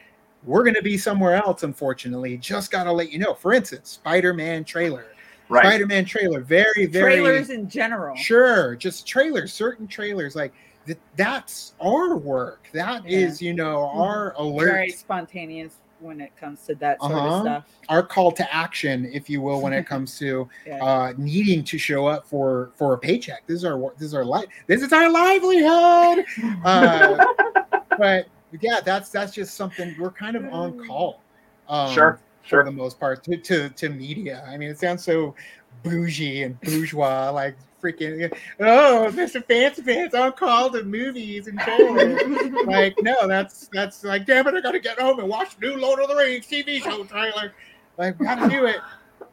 we're going to be somewhere else unfortunately just got to let you know for instance spider-man trailer Right. spider-man trailer very very Trailers in general. Sure, just trailers, certain trailers like th- that's our work. That is, Yeah. you know, our alert. Very spontaneous when it comes to that sort Uh-huh. of stuff. our call to action, if you will, when it comes to Yeah. uh, needing to show up for for a paycheck. This is our wo- this is our life. This is our livelihood. Uh, but yeah, that's that's just something we're kind of on call. Um, Sure. for the most part to, to to media. I mean, it sounds so bougie and bourgeois, like freaking oh, Mr. Fancy Pants on call to movies and trailers. like, no, that's that's like, damn it, I gotta get home and watch new Lord of the Rings TV show trailer. Like, we gotta do it,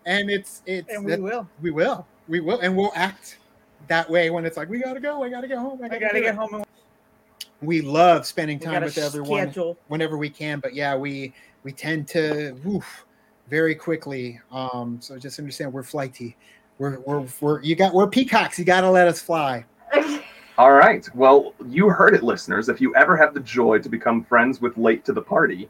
and it's it's and we that- will. we will we will and we'll act that way when it's like we gotta go, I gotta get home, I I gotta, gotta get it." home and We love spending time with everyone schedule. whenever we can but yeah we we tend to woof, very quickly um so just understand we're flighty we're we're, we're you got we're peacocks you gotta let us fly All right. Well, you heard it, listeners. If you ever have the joy to become friends with Late to the Party,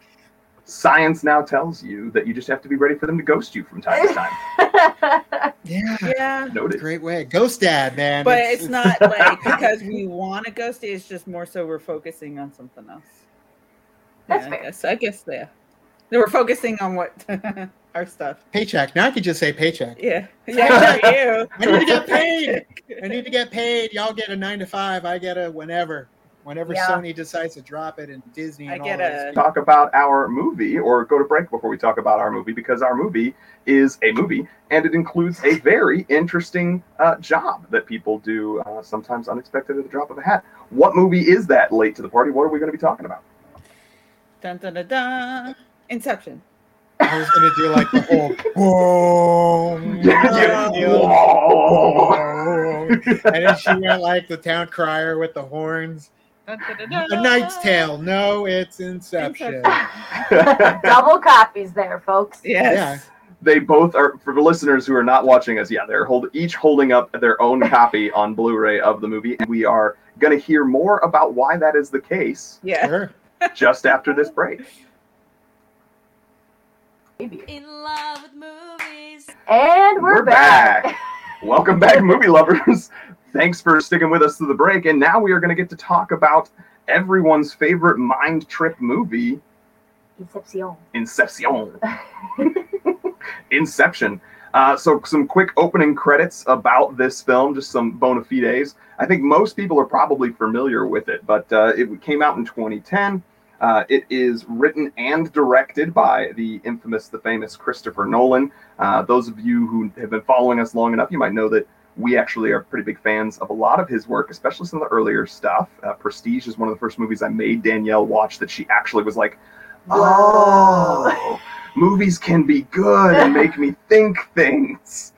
science now tells you that you just have to be ready for them to ghost you from time to time. yeah Yeah. Noted. great way ghost dad man But it's not like because we want to ghost it, it's just more so we're focusing on something else. That's yeah, fair. I guess I guess yeah. We're focusing on what our stuff. paycheck now i could just say paycheck Yeah. Yeah, you. i need to get paid i need to get paid y'all get a nine to five i get a whenever whenever Yeah. sony decides to drop it and disney I and get all a- talk about our movie or go to break before we talk about our movie because our movie is a movie and it includes a very interesting uh, job that people do uh, sometimes unexpected at the drop of a hat. What movie is that late to the party? What are we going to be talking about? Dun, dun, dun, dun. Inception. I was gonna do like the whole whoa, Yeah, yeah. whoa. and then she went like the town crier with the horns. Dun, dun, dun, A. Knight's Tale. No, it's Inception. Double copies there, folks. Yes. they both are for the listeners who are not watching us. Yeah, they're hold, each holding up their own copy on Blu-ray of the movie, and we are going to hear more about why that is the case Yeah. Sure. just after this break. Maybe. In love with movies. And we're, We're back. back. Welcome back, movie lovers. Thanks for sticking with us through the break. And now we are going to get to talk about everyone's favorite mind trip movie, Inception. Inception. Inception. Uh, so, some quick opening credits about this film, just some bona fides. I think most people are probably familiar with it, but uh, it came out in 2010. Uh, it is written and directed by the infamous, the famous Christopher Nolan. Uh, those of you who have been following us long enough, you might know that we actually are pretty big fans of a lot of his work, especially some of the earlier stuff. Uh, Prestige is one of the first movies I made Danielle watch that she actually was like, oh, movies can be good and make me think things.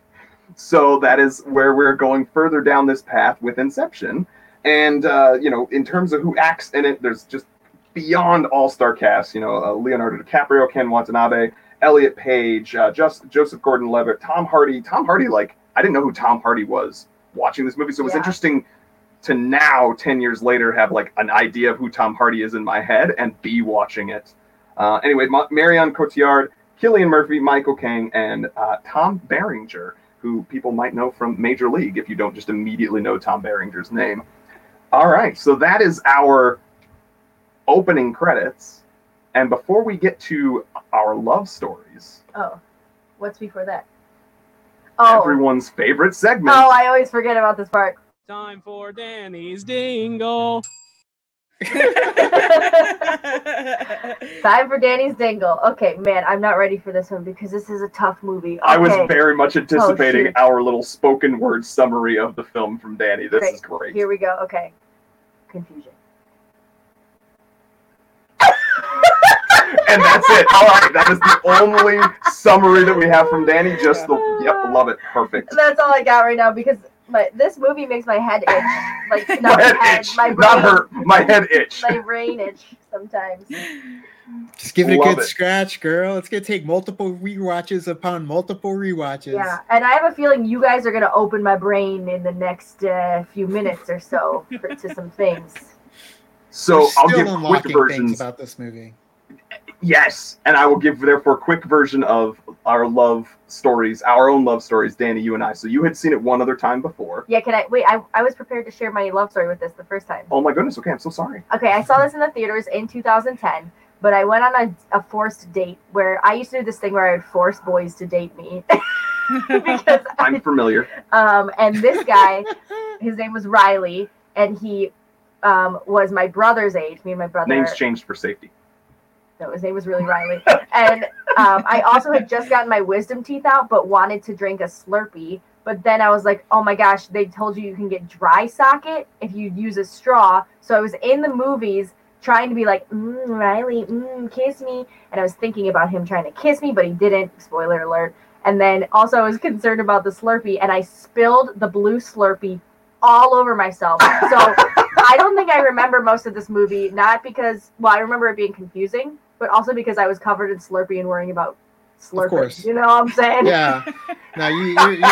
So that is where we're going further down this path with Inception. And, uh, you know, in terms of who acts in it, there's just beyond all star cast, you know, uh, Leonardo DiCaprio, Ken Watanabe, Elliot Page, uh, just Joseph Gordon Levitt, Tom Hardy. Tom Hardy, like, I didn't know who Tom Hardy was watching this movie. So it was Yeah. interesting to now, 10 years later, have like an idea of who Tom Hardy is in my head and be watching it. Uh, anyway, Ma- Marion Cotillard, Cillian Murphy, Michael Caine, and uh, Tom Berenger, who people might know from Major League if you don't just immediately know Tom Berenger's name. All right, so that is our opening credits. And before we get to our love stories, Oh, what's before that? Oh, everyone's favorite segment. oh, I always forget about this part. Time for Danny's Dingle. Time for Danny's Dingle. Okay, man, I'm not ready for this one because this is a tough movie. I was very much oh, anticipating shoot. our little spoken word summary of the film from Danny. This is great. Here we go. Okay, confusion. And that's it. All right, that is the only summary that we have from Danny. Just the yep, love it, perfect. That's all I got right now because my this movie makes my head itch. Like My head head, itch, my not brain, hurt. My head itch. my brain itch sometimes. Just give it a good it. scratch, girl. It's gonna take multiple rewatches upon multiple rewatches. Yeah, and I have a feeling you guys are gonna open my brain in the next uh, few minutes or so for, to some things. So We're I'll still give quick unlocking things versions. about this movie. Yes, and I will give therefore a quick version of our love stories, our own love stories, Danny, you and I. So you had seen it one other time before. Yeah, can I wait? I, I was prepared to share my love story with this the first time. Oh my goodness. Okay, I'm so sorry. Okay, I saw this in the theaters in 2010, but I went on a, a forced date where I used to do this thing where I would force boys to date me because I'm familiar. um and this guy, his name was Riley, and he um was my brother's age. Me and my brother. Names changed for safety. No, his name was really Riley. And um, I also had just gotten my wisdom teeth out, but wanted to drink a Slurpee. But then I was like, oh my gosh, they told you you can get dry socket if you use a straw. So I was in the movies trying to be like, mm, Riley, mm, kiss me. And I was thinking about him trying to kiss me, but he didn't. Spoiler alert. And then also I was concerned about the Slurpee, and I spilled the blue Slurpee all over myself. So I don't think I remember most of this movie, not because, well, I remember it being confusing, but also because I was covered in Slurpee and worrying about Slurpee. course. You know what I'm saying? Yeah. Now you, you, you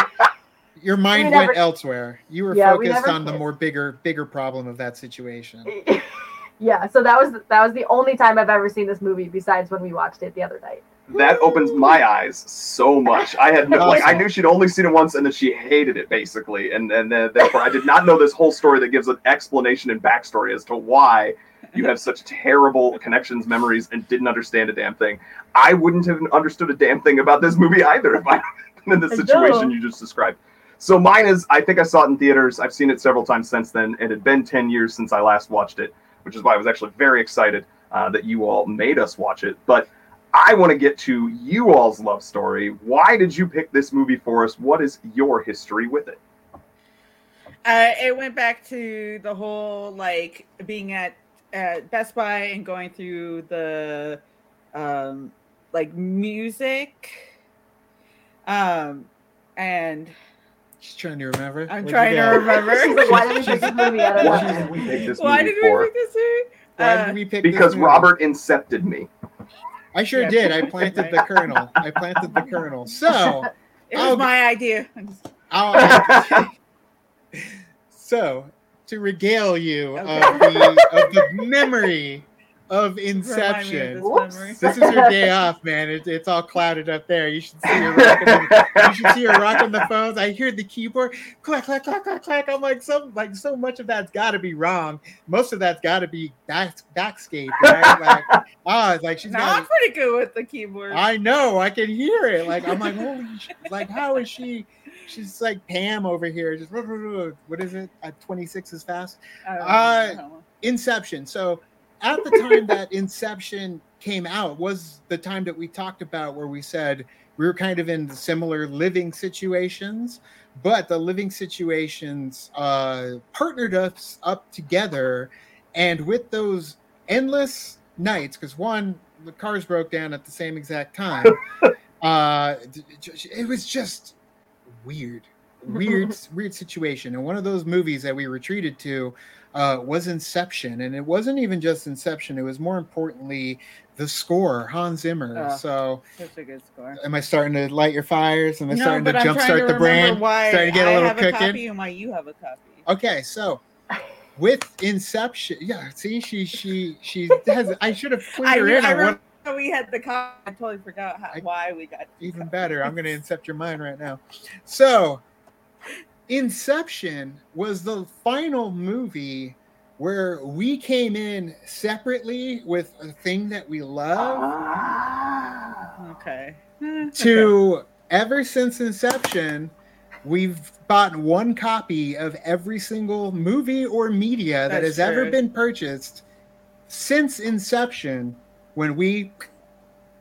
your mind We never- went elsewhere. You were Yeah, focused never on the more bigger bigger problem of that situation. yeah, so that was that was the only time I've ever seen this movie besides when we watched it the other night. That opens my eyes so much. I had no, like I knew she'd only seen it once and that she hated it basically, and and then therefore I did not know this whole story that gives an explanation and backstory as to why you have such terrible connections, memories, and didn't understand a damn thing. I wouldn't have understood a damn thing about this movie either if I had been in the situation you just described. So mine is I think I saw it in theaters. I've seen it several times since then. It had been ten years since I last watched it, which is why I was actually very excited uh, that you all made us watch it. But I want to get to you all's love story. Why did you pick this movie for us? What is your history with it? Uh, it went back to the whole like being at at Best Buy and going through the um like music um and She's trying to remember. I'm Where'd trying to remember She's like, why did we pick this movie? I don't Why did we pick this why movie did we for? pick this movie? Why Uh, did we pick this Because movie? Robert incepted me. I sure Yeah, did. I planted the kernel. I planted the kernel. So it was Oh, my idea. I'll, so to regale you of the of the memory of Remind of Inception. this memory. This is your day off, man. It, it's all clouded up there. You should see her rocking. The, you should see her rocking the phones. I hear the keyboard clack clack clack clack clack. I'm like, so like so much of that's got to be wrong. Most of that's got to be back backscape, right? Like, ah, it's like she's No, got. I'm pretty good with the keyboard. I know. I can hear it. Like I'm like, holy, shit. like how is she? She's like Pam over here. Just what is it? At 26 is fast. I uh. Inception. So at the time that Inception came out was the time that we talked about where we said we were kind of in similar living situations, but the living situations uh, partnered us up together, and with those endless nights, because one the cars broke down at the same exact time. uh, it was just weird, weird, weird situation, and one of those movies that we retreated to uh, was Inception, and it wasn't even just Inception. It was more importantly the score, Hans Zimmer. Oh. so, Such a good score. am I starting to light your fires? Am I No, starting to jumpstart the? Why Starting to get a I little have a cooking? copy and why you have a copy. Okay, so with Inception, yeah. See, she she she has. I should have I, her in I on remember what we had the copy. I totally forgot how, I- why we got even better. I'm going to incept your mind right now. So, Inception was the final movie where we came in separately with a thing that we love Okay. Hmm, to ever since Inception. We've bought one copy of every single movie or media that That's has ever been purchased since Inception when we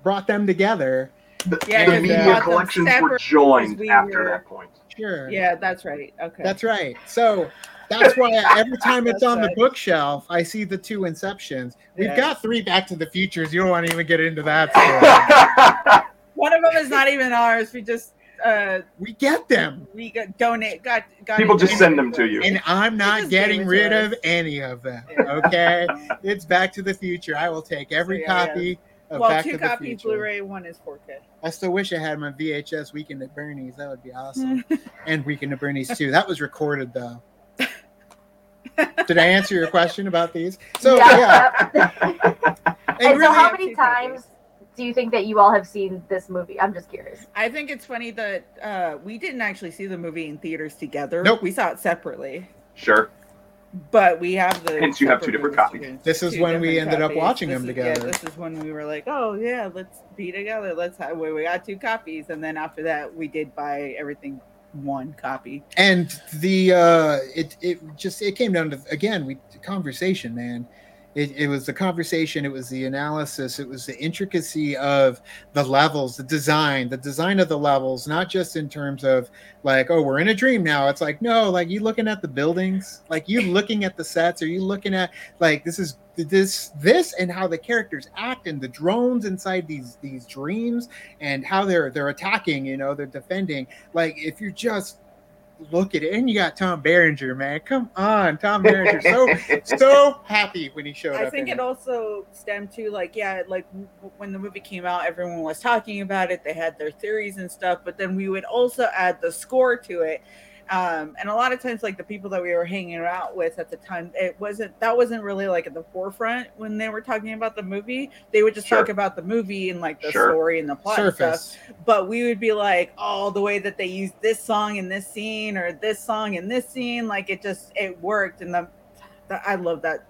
brought them together. The, Yeah, the 'cause we media bought collections were joined we after were- that point. Sure. Yeah, that's right. Okay. That's right. So That's why every time it's That's on the bookshelf, I see the two Inceptions. We've Yeah. got three Back to the Futures. You don't want to even get into that story. One of them is not even ours. We just uh we get them, we got donate got got People just send them to you. and I'm not getting rid of any of them. Okay, it's Back to the Future. I will take every yeah, yeah. copy of Well, Back two to the copies Future. Blu-ray, one is 4K. I still wish I had my VHS Weekend at Bernie's. That would be awesome. and Weekend at Bernie's too. That was recorded though. Did I answer your question about these? So yeah, yeah. it and so, how many two copies. times do you think that you all have seen this movie? I'm just curious. I think it's funny that uh, we didn't actually see the movie in theaters together. Nope. We saw it separately, sure. but we have the. Hence you have two different copies. together. This is Two when we different ended up watching This them is- together. Yeah, this is when we were like, oh yeah, let's be together. Let's have. We, we got two copies, and then after that, we did buy everything one copy. and the uh it it just it came down to again we conversation man it, it was the conversation it was the analysis it was the intricacy of the levels the design the design of the levels not just in terms of like oh we're in a dream now. It's like no like you looking at the buildings like you looking at the sets are you looking at like this is this this and how the characters act and the drones inside these these dreams and how they're they're attacking you know they're defending. Like if you're just look at it and you got tom Berenger, man come on tom Berenger, so so happy when he showed I up I think in it also stemmed to like yeah, like w- when the movie came out, everyone was talking about it. They had their theories and stuff, but then we would also add the score to it. Um, and a lot of times, like the people that we were hanging out with at the time, it wasn't that wasn't really like at the forefront when they were talking about the movie. They would just Sure. talk about the movie and like the Sure. story and the plot and stuff but we would be like, oh, the way that they used this song in this scene or this song in this scene, like it just it worked. And the, the I love that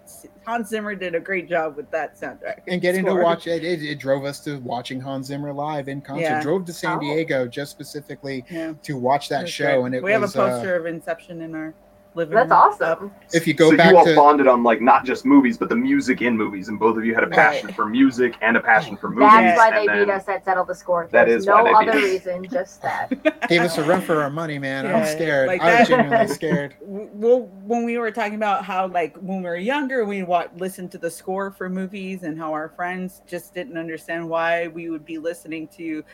Hans Zimmer did a great job with that soundtrack and getting to watch it, it it drove us to watching hans zimmer live in concert Yeah. drove to san Oh. diego just specifically Yeah, to watch that it show great. and it we was have a uh, poster of Inception in our living That's awesome. if you go so back you all to bonded on like not just movies, but the music in movies, and both of you had a Right. passion for music and a passion for movies. That's why and they then- beat us at Settle the Score. That is no why they beat other us. reason, just that. gave us a run for our money man i'm scared like i was genuinely scared Well, when we were talking about how, like, when we were younger, we wa listen to the score for movies, and how our friends just didn't understand why we would be listening to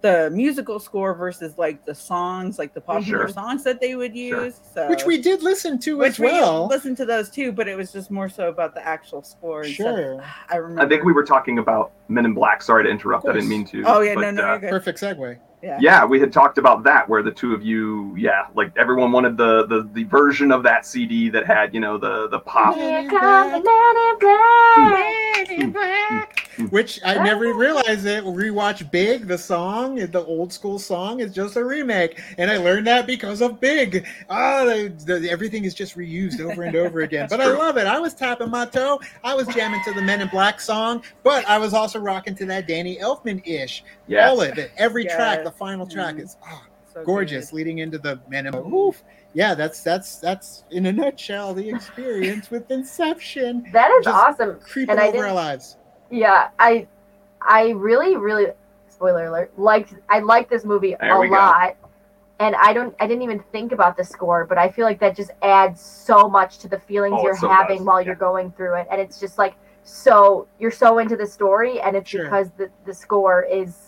the musical score versus like the songs, like the popular Sure. songs that they would Sure. use. So, which we did listen to which as well we listened to those too, but it was just more so about the actual score. And stuff. sure I remember. I think we were talking about Men in Black. Sorry to interrupt. I didn't mean to. Oh yeah, but, no, no, uh, you're good. perfect segue Yeah. yeah, we had talked about that where the two of you, yeah, like everyone wanted the the, the version of that CD that had you know the the pop. Here comes the man in black. which I never realized it. Rewatch Big, the song, the old school song, is just a remake, and I learned that because of Big. Ah, the, the, everything is just reused over and over again. That's but I love it. I was tapping my toe. I was jamming to the Men in Black song, but I was also rocking to that Danny Elfman ish. Yes. All of it, every track, Yes. The final track Mhm. is ah, So gorgeous, good. leading into the Men in Oof. Yeah, that's that's that's in a nutshell the experience with Inception That is Just awesome. creeping And I over didn't- our lives. Yeah, I I really, really spoiler alert, liked I liked this movie There a we go. lot. And I don't I didn't even think about the score, but I feel like that just adds so much to the feelings Oh, you're so having does, while yeah. you're going through it. And it's just like so you're so into the story and it's Sure. because the, the score is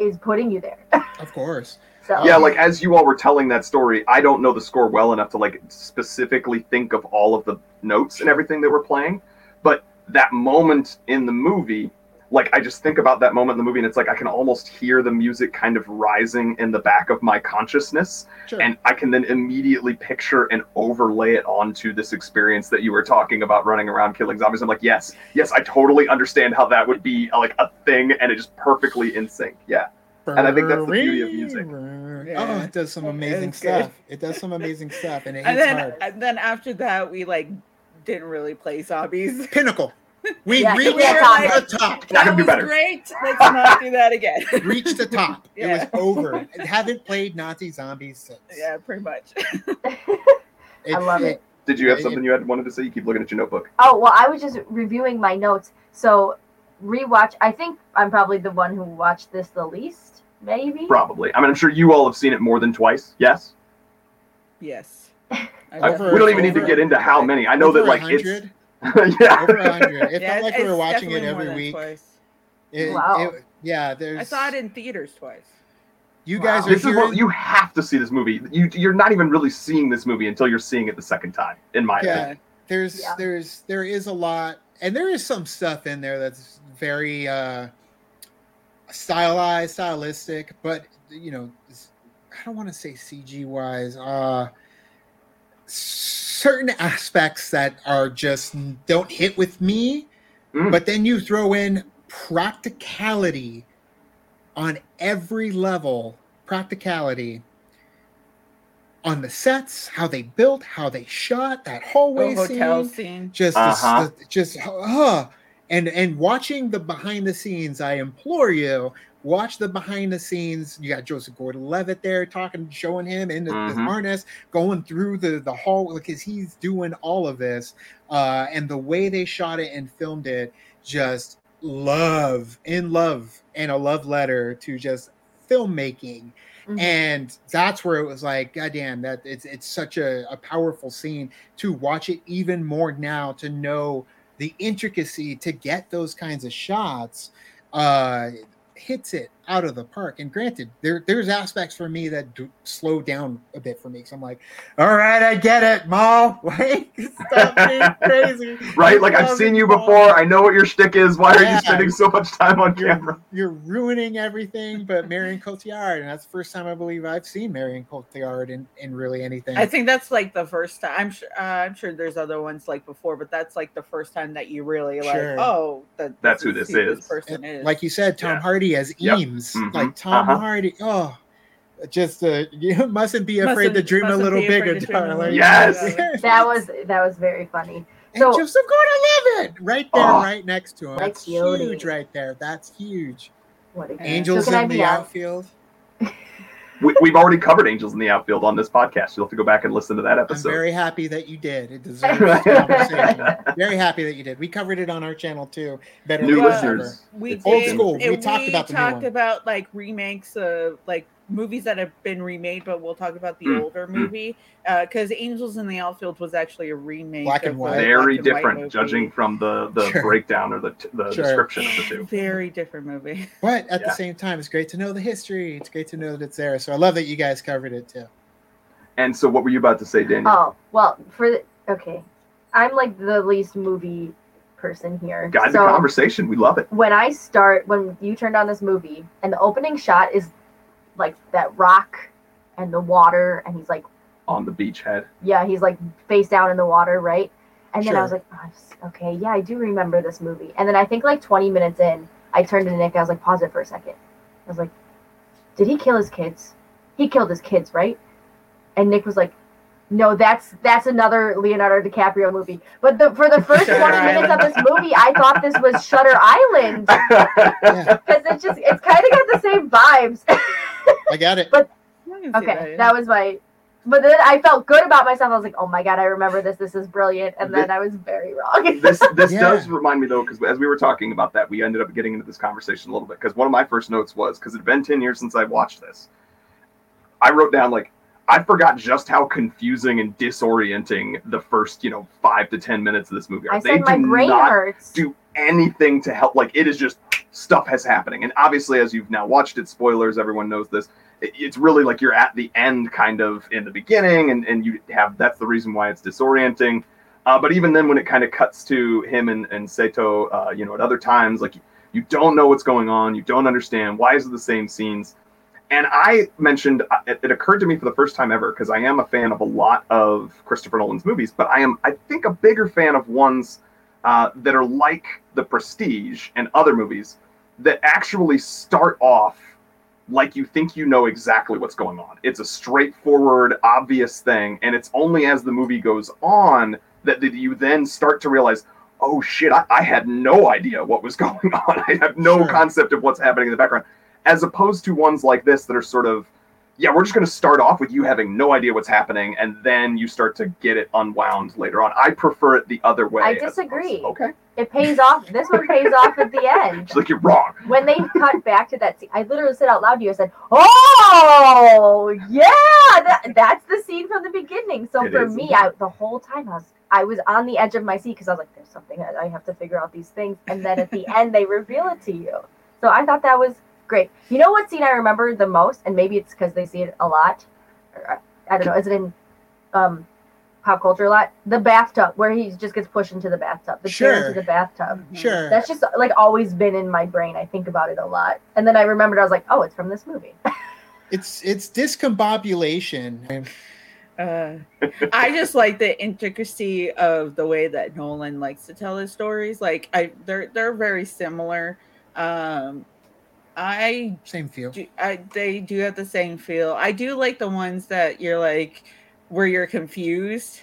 is putting you there. Of course. so Yeah, like as you all were telling that story, I don't know the score well enough to like specifically think of all of the notes and everything that we're playing, but that moment in the movie, like I just think about that moment in the movie and it's like I can almost hear the music kind of rising in the back of my consciousness Sure. and I can then immediately picture and overlay it onto this experience that you were talking about running around killing zombies. I'm like, yes, yes, I totally understand how that would be like a thing and it just perfectly in sync. Yeah. And I think that's the beauty of music. Oh, it does some amazing stuff. It does some amazing stuff, and it And then, hard. and then after that, we like didn't really play zombies. Pinnacle. We Yeah, reached we had the top. That That could was better. great. Let's not do that again. Reached the top. It was over. I haven't played Nazi zombies since. yeah, pretty much. It- I love it. Did you have something you had wanted to say? You keep looking at your notebook. Oh well, I was just reviewing my notes. So rewatch. I think I'm probably the one who watched this the least, maybe. Probably. I mean, I'm sure you all have seen it more than twice. Yes. Yes. I- we don't even need to get into how many. I know that like 100? it's yeah. over hundred. It Yeah, felt like we were watching it every week. It- Wow. it- yeah, there's. I saw it in theaters twice. You Wow. guys are This is hearing. what you have to see this movie. You you're not even really seeing this movie until you're seeing it the second time, in my Yeah. opinion. there's Yeah. there's there is a lot and there is some stuff in there that's very uh stylized stylistic but you know i don't want to say cg wise uh certain aspects that are just don't hit with me Mm. but then you throw in practicality on every level practicality on the sets how they built how they shot that hallway The hotel scene scene. just Uh-huh. the, just uh, and and watching the behind the scenes i implore you watch the behind the scenes you got joseph gordon-levitt there talking showing him in the, the Mhm. harness going through the the hall because he's doing all of this uh and the way they shot it and filmed it just love in love and a love letter to just filmmaking Mhm. and that's where it was like god damn that it's it's such a, a powerful scene to watch it even more now to know the intricacy to get those kinds of shots uh hits it out of the park and granted there there's aspects for me that do slow down a bit for me So i'm like all right i get it ma like stop being crazy Right? I Like I've seen you Ma. before. I know what your shtick is. Why are you spending so much time on camera? you're, you're ruining everything but Marion Cotillard, and that's the first time I believe I've seen Marion Cotillard in, in really anything. I think that's like the first time. I'm sure. Uh, I'm sure there's other ones like before, but that's like the first time that you really like. Sure. Oh, that That's who this is. person And is. like you said, Tom Yeah. Hardy as Yep. Eames, Mhm. like Tom Uh-huh. Hardy. Oh, just uh, you mustn't be afraid to Mustn't- dream a little bigger, to little darling. Yes. that was that was very funny. and so- Joseph Gordon-Levitt, right there, Oh. right next to him. Like That's Yoda. huge, right there. That's huge. What a Angels So in the outfield. We, we've already covered Angels in the Outfield on this podcast. You'll have to go back and listen to that episode. I'm episode. very happy that you did. It deserves conversation. Very happy that you did. We covered it on our channel too. Better New Late Well, listeners. we It's old school. We and talked about the new talked one. about like remakes of like movies that have been remade, but we'll talk about the Mm, older mm. movie because Angels in the Outfield was actually a remake. Black and white. very and different, movie. judging from the the Sure. breakdown or the the Sure. description of the two. Very different movie. But at the same time, it's great to know the history. It's great to know that it's there. So I love that you guys covered it too. And so, what were you about to say, Daniel? Oh well, for the, okay, I'm like the least movie person here. Guide so the conversation. We love it. when I start, when you turned on this movie, and the opening shot is like that rock and the water, and he's like, On the beachhead. yeah, he's like face down in the water, right? And then I was like, oh, okay, yeah, I do remember this movie. And then I think like 20 minutes in, I turned to Nick. I was like, pause it for a second. I was like, did he kill his kids? He killed his kids, right? And Nick was like, no, that's that's another Leonardo DiCaprio movie. But the, for the first 20 Shutter minutes of this movie, I thought this was Shutter Island Yeah, because it's just it's kind of got the same vibes. I got it. But, can see okay, yeah. that was my. But then I felt good about myself. I was like, oh my god, I remember this. This is brilliant. And then I was very wrong. this this Yeah. does remind me though, because as we were talking about that, we ended up getting into this conversation a little bit. Because one of my first notes was because it had been ten years since I watched this. I wrote down like I forgot just how confusing and disorienting the first you know five to ten minutes of this movie are. I said my do brain not hurts. do anything to help. Like it is just stuff has happening, and obviously, as you've now watched it, spoilers. Everyone knows this. It, it's really like you're at the end, kind of in the beginning, and and you have that's the reason why it's disorienting. Uh, but even then, when it kind of cuts to him and and Saito, uh, you know, at other times, like you don't know what's going on, you don't understand why is it the same scenes. And I mentioned uh, it, it occurred to me for the first time ever because I am a fan of a lot of Christopher Nolan's movies, but I am I think a bigger fan of ones uh, that are like The Prestige and other movies that actually start off like you think you know exactly what's going on. It's a straightforward, obvious thing, and it's only as the movie goes on that, that you then start to realize, oh shit, I, I had no idea what was going on. I have no Sure. concept of what's happening in the background. As opposed to ones like this that are sort of, yeah, we're just going to start off with you having no idea what's happening, and then you start to get it unwound later on. I prefer it the other way. I opposed to- disagree. okay, It pays off. This one pays off at the end. it's like you're wrong. When they cut back to that scene, I literally said out loud to you, I said, Oh, yeah, that, that's the scene from the beginning. So It for is. me, I, the whole time I was, I was on the edge of my seat because I was like, there's something I have to figure out these things. And then at the end, they reveal it to you. So I thought that was great. You know what scene I remember the most? And maybe it's because they see it a lot. Or, I don't know. Is it in um, pop culture a lot? The bathtub, where he just gets pushed into the bathtub. The chair Sure. into the bathtub. Sure. That's just like always been in my brain. I think about it a lot. And then I remembered I was like, oh, it's from this movie. It's it's discombobulation. Uh, I just like the intricacy of the way that Nolan likes to tell his stories. Like I, they're they're very similar. Um, I Same feel. do, I they do have the same feel. I do like the ones that you're like where you're confused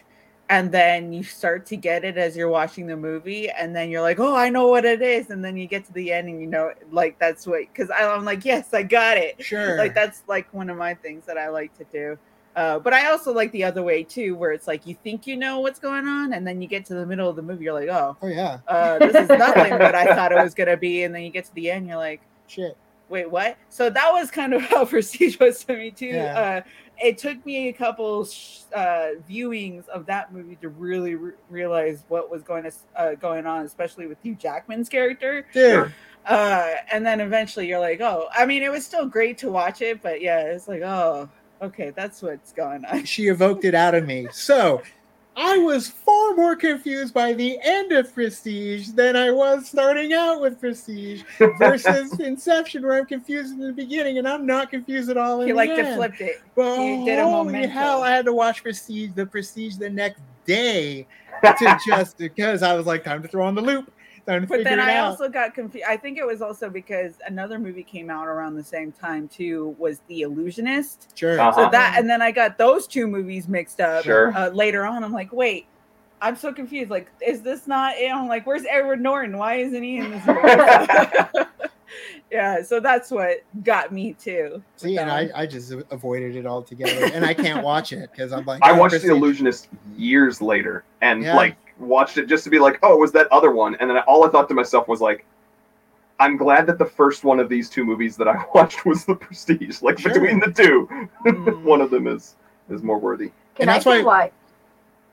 and then you start to get it as you're watching the movie and then you're like, "Oh, I know what it is." And then you get to the end and you know like that's what cuz I'm like, "Yes, I got it." Sure. Like that's like one of my things that I like to do. Uh, but I also like the other way too, where it's like you think you know what's going on, and then you get to the middle of the movie, you're like, "Oh, oh yeah. uh, this is nothing what I thought it was gonna be," and then you get to the end, you're like, Shit. Wait what so that was kind of how prestige was to me too Yeah. uh it took me a couple sh- uh viewings of that movie to really re- realize what was going to uh, going on especially with hugh jackman's character Dude. uh and then eventually you're like oh i mean it was still great to watch it but yeah it's like oh okay that's what's going on She evoked it out of me. So I was far more confused by the end of Prestige than I was starting out with Prestige versus Inception, where I'm confused in the beginning and I'm not confused at all. In he like to flip it But You did a holy memento. hell, I had to watch Prestige, the Prestige the next day to just because I was like, time to throw on the loop, time to But figure then it I out. also got confused. I think it was also because another movie came out around the same time too. Was The Illusionist? sure. Uh-huh. So that, and then I got those two movies mixed up. Sure. Uh, later on, I'm like, wait, I'm so confused. Like, is this not? it? I'm like, where's Edward Norton? Why isn't he in this movie? yeah. So that's what got me too. with See, and I. I just avoided it altogether, and I can't watch it because I'm like, I oh, watched The Illusionist years later and Yeah. like watched it just to be like, oh, it was that other one? And then all I thought to myself was like, I'm glad that the first one of these two movies that I watched was The Prestige. Like Sure. between the two, Mm. one of them is is more worthy. Can And I that's say why-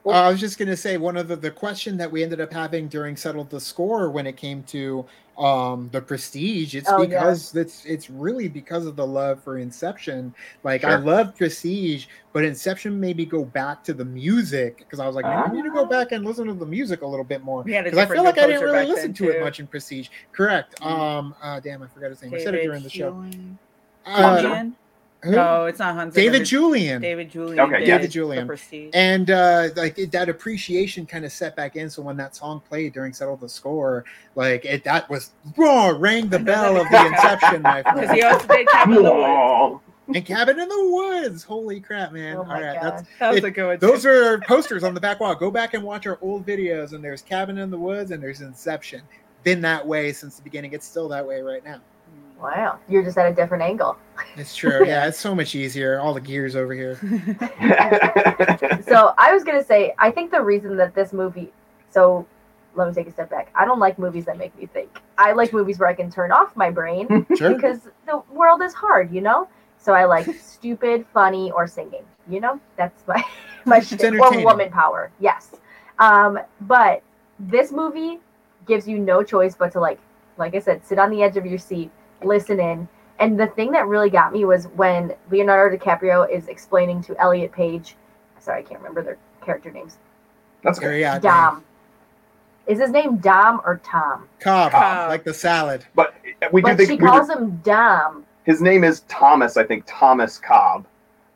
why? Uh, I was just gonna say one of the, the question that we ended up having during settled the score when it came to um the prestige it's Oh, yeah. because it's it's really because of the love for inception. Like i love prestige but inception made me go back to the music because i was like maybe i need to go Ah. back and listen to the music a little bit more. We had a because i feel like i didn't really listen to it much in prestige. Correct. Mm. um uh damn i forgot his name. I said it during the show. Uh? No, it's not Hans Zimmer. david It's julyan David Julyan. Okay, did yeah. David Julyan. And uh like it, that appreciation kind of set back in so when that song played during settle the score like it that was raw rang the bell of the inception my Because he friend also did Cabin in the Woods. And cabin in the woods holy crap man Oh all my god. that's That was It- a good one. those too. are posters on the back wall go back and watch our old videos and there's cabin in the woods and there's inception been that way since the beginning it's still that way right now Wow. You're just at a different angle. it's true yeah it's so much easier all the gears over here so I was gonna say, I think the reason that this movie, so let me take a step back. I don't like movies that make me think. I like movies where I can turn off my brain sure because the world is hard, you know. So I like stupid, funny, or singing. You know, that's my my It's shtick. or woman power. Yes, um, but this movie gives you no choice but to like, like I said, sit on the edge of your seat, listen in. And the thing that really got me was when Leonardo DiCaprio is explaining to Elliot Page, sorry, I can't remember their character names. That's There good. you go. Dom. Is his name Dom or Tom? cobb Cobb. like the salad But we do but think she we were- calls him Dom. his name is Thomas. I think Thomas Cobb,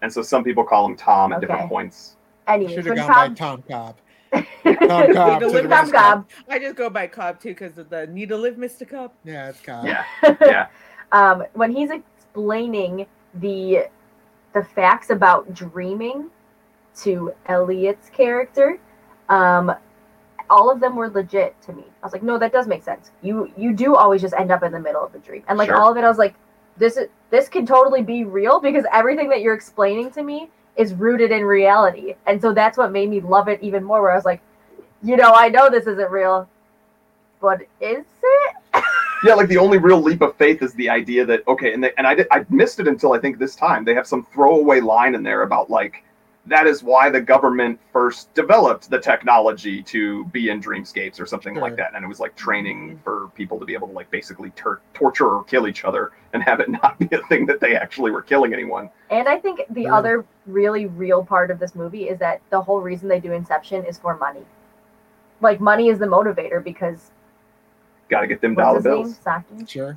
and so some people call him Tom at Okay. different points. Anyways, should have gone by Tom, tom cobb tom cobb to the Tom Tom. Cobb, I just go by Cobb too because of the need to live, Mr. Cobb. yeah it's cobb Yeah, yeah. um, when he's explaining the the facts about dreaming to Elliot's character, um, all of them were legit to me. I was like, no, that does make sense. You you do always just end up in the middle of the dream, and like Sure. all of it, I was like, this is this can totally be real because everything that you're explaining to me is rooted in reality. And so that's what made me love it even more where I was like, you know, I know this isn't real, but is it? yeah, like the only real leap of faith is the idea that okay, and they, and I did, I missed it until I think this time they have some throwaway line in there about like that is why the government first developed the technology to be in dreamscapes or something like that, and it was like training for people to be able to like basically tur- torture or kill each other and have it not be a thing that they actually were killing anyone. And I think the Yeah. other really real part of this movie is that the whole reason they do Inception is for money. Like money is the motivator because Got to get them dollar his name? bills. Saki. Sure.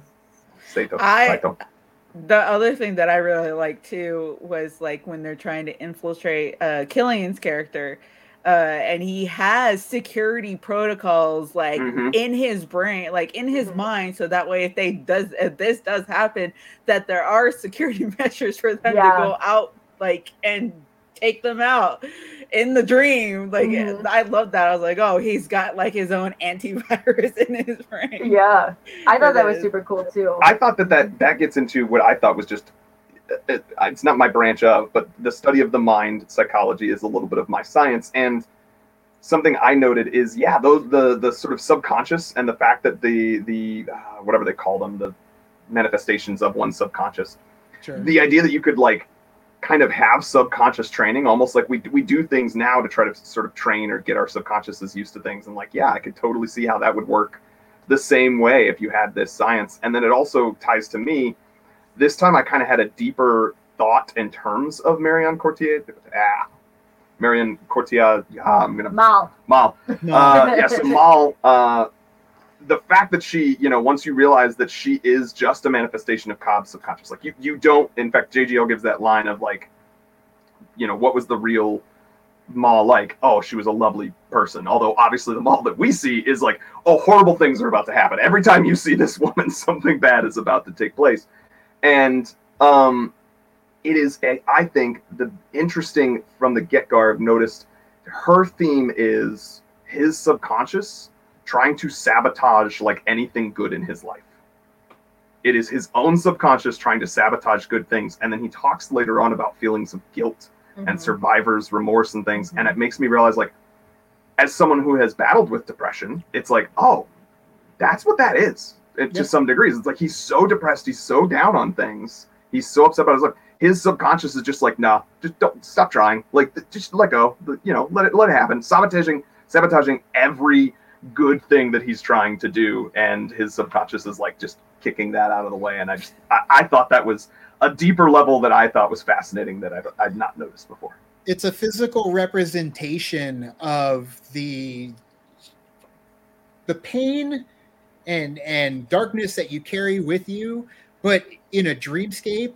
Saito. I- Saito. The other thing that I really liked too was like when they're trying to infiltrate uh Cillian's character, uh, and he has security protocols like Mhm. in his brain, like in his Mhm. mind, so that way if they does if this does happen, that there are security measures for them Yeah. to go out like and take them out in the dream. Like Mhm. I love that. I was like, oh, he's got like his own antivirus in his brain. Yeah. I thought that was super cool too. I thought that, that that gets into what I thought was just it, it's not my branch of, but the study of the mind, psychology is a little bit of my science. And something I noted is, yeah, those the the sort of subconscious and the fact that the the uh, whatever they call them, the manifestations of one's subconscious, Sure. the idea that you could like kind of have subconscious training almost like we we do things now to try to sort of train or get our subconsciouses used to things and like yeah i could totally see how that would work the same way if you had this science and then it also ties to me this time i kind of had a deeper thought in terms of marion Cotillard ah marion Cotillard ah, i'm gonna Mal. mal No. uh, yeah, so Mal, uh, the fact that she, you know, once you realize that she is just a manifestation of Cobb's subconscious, like you, you don't. In fact, JGL gives that line of like, you know, what was the real Mal like? Oh, she was a lovely person. Although obviously the Mal that we see is like, oh, horrible things are about to happen. Every time you see this woman, something bad is about to take place, and um, it is, a, I think, the interesting from the get go. I've noticed her theme is his subconscious trying to sabotage like anything good in his life. It is his own subconscious trying to sabotage good things. And then he talks later on about feelings of guilt and Mhm. survivor's remorse and things. And it makes me realize, like, as someone who has battled with depression, it's like, oh, that's what that is. It, Yeah. To some degrees, it's like he's so depressed, he's so down on things, he's so upset about his life. His subconscious is just like, nah, just don't stop trying. Like, just let go. You know, let it let it happen. Sabotaging, sabotaging every good thing that he's trying to do, and his subconscious is like just kicking that out of the way. And I just, I, I thought that was a deeper level that I thought was fascinating that I'd, I'd not noticed before. it's a physical representation of the the pain and and darkness that you carry with you but in a dreamscape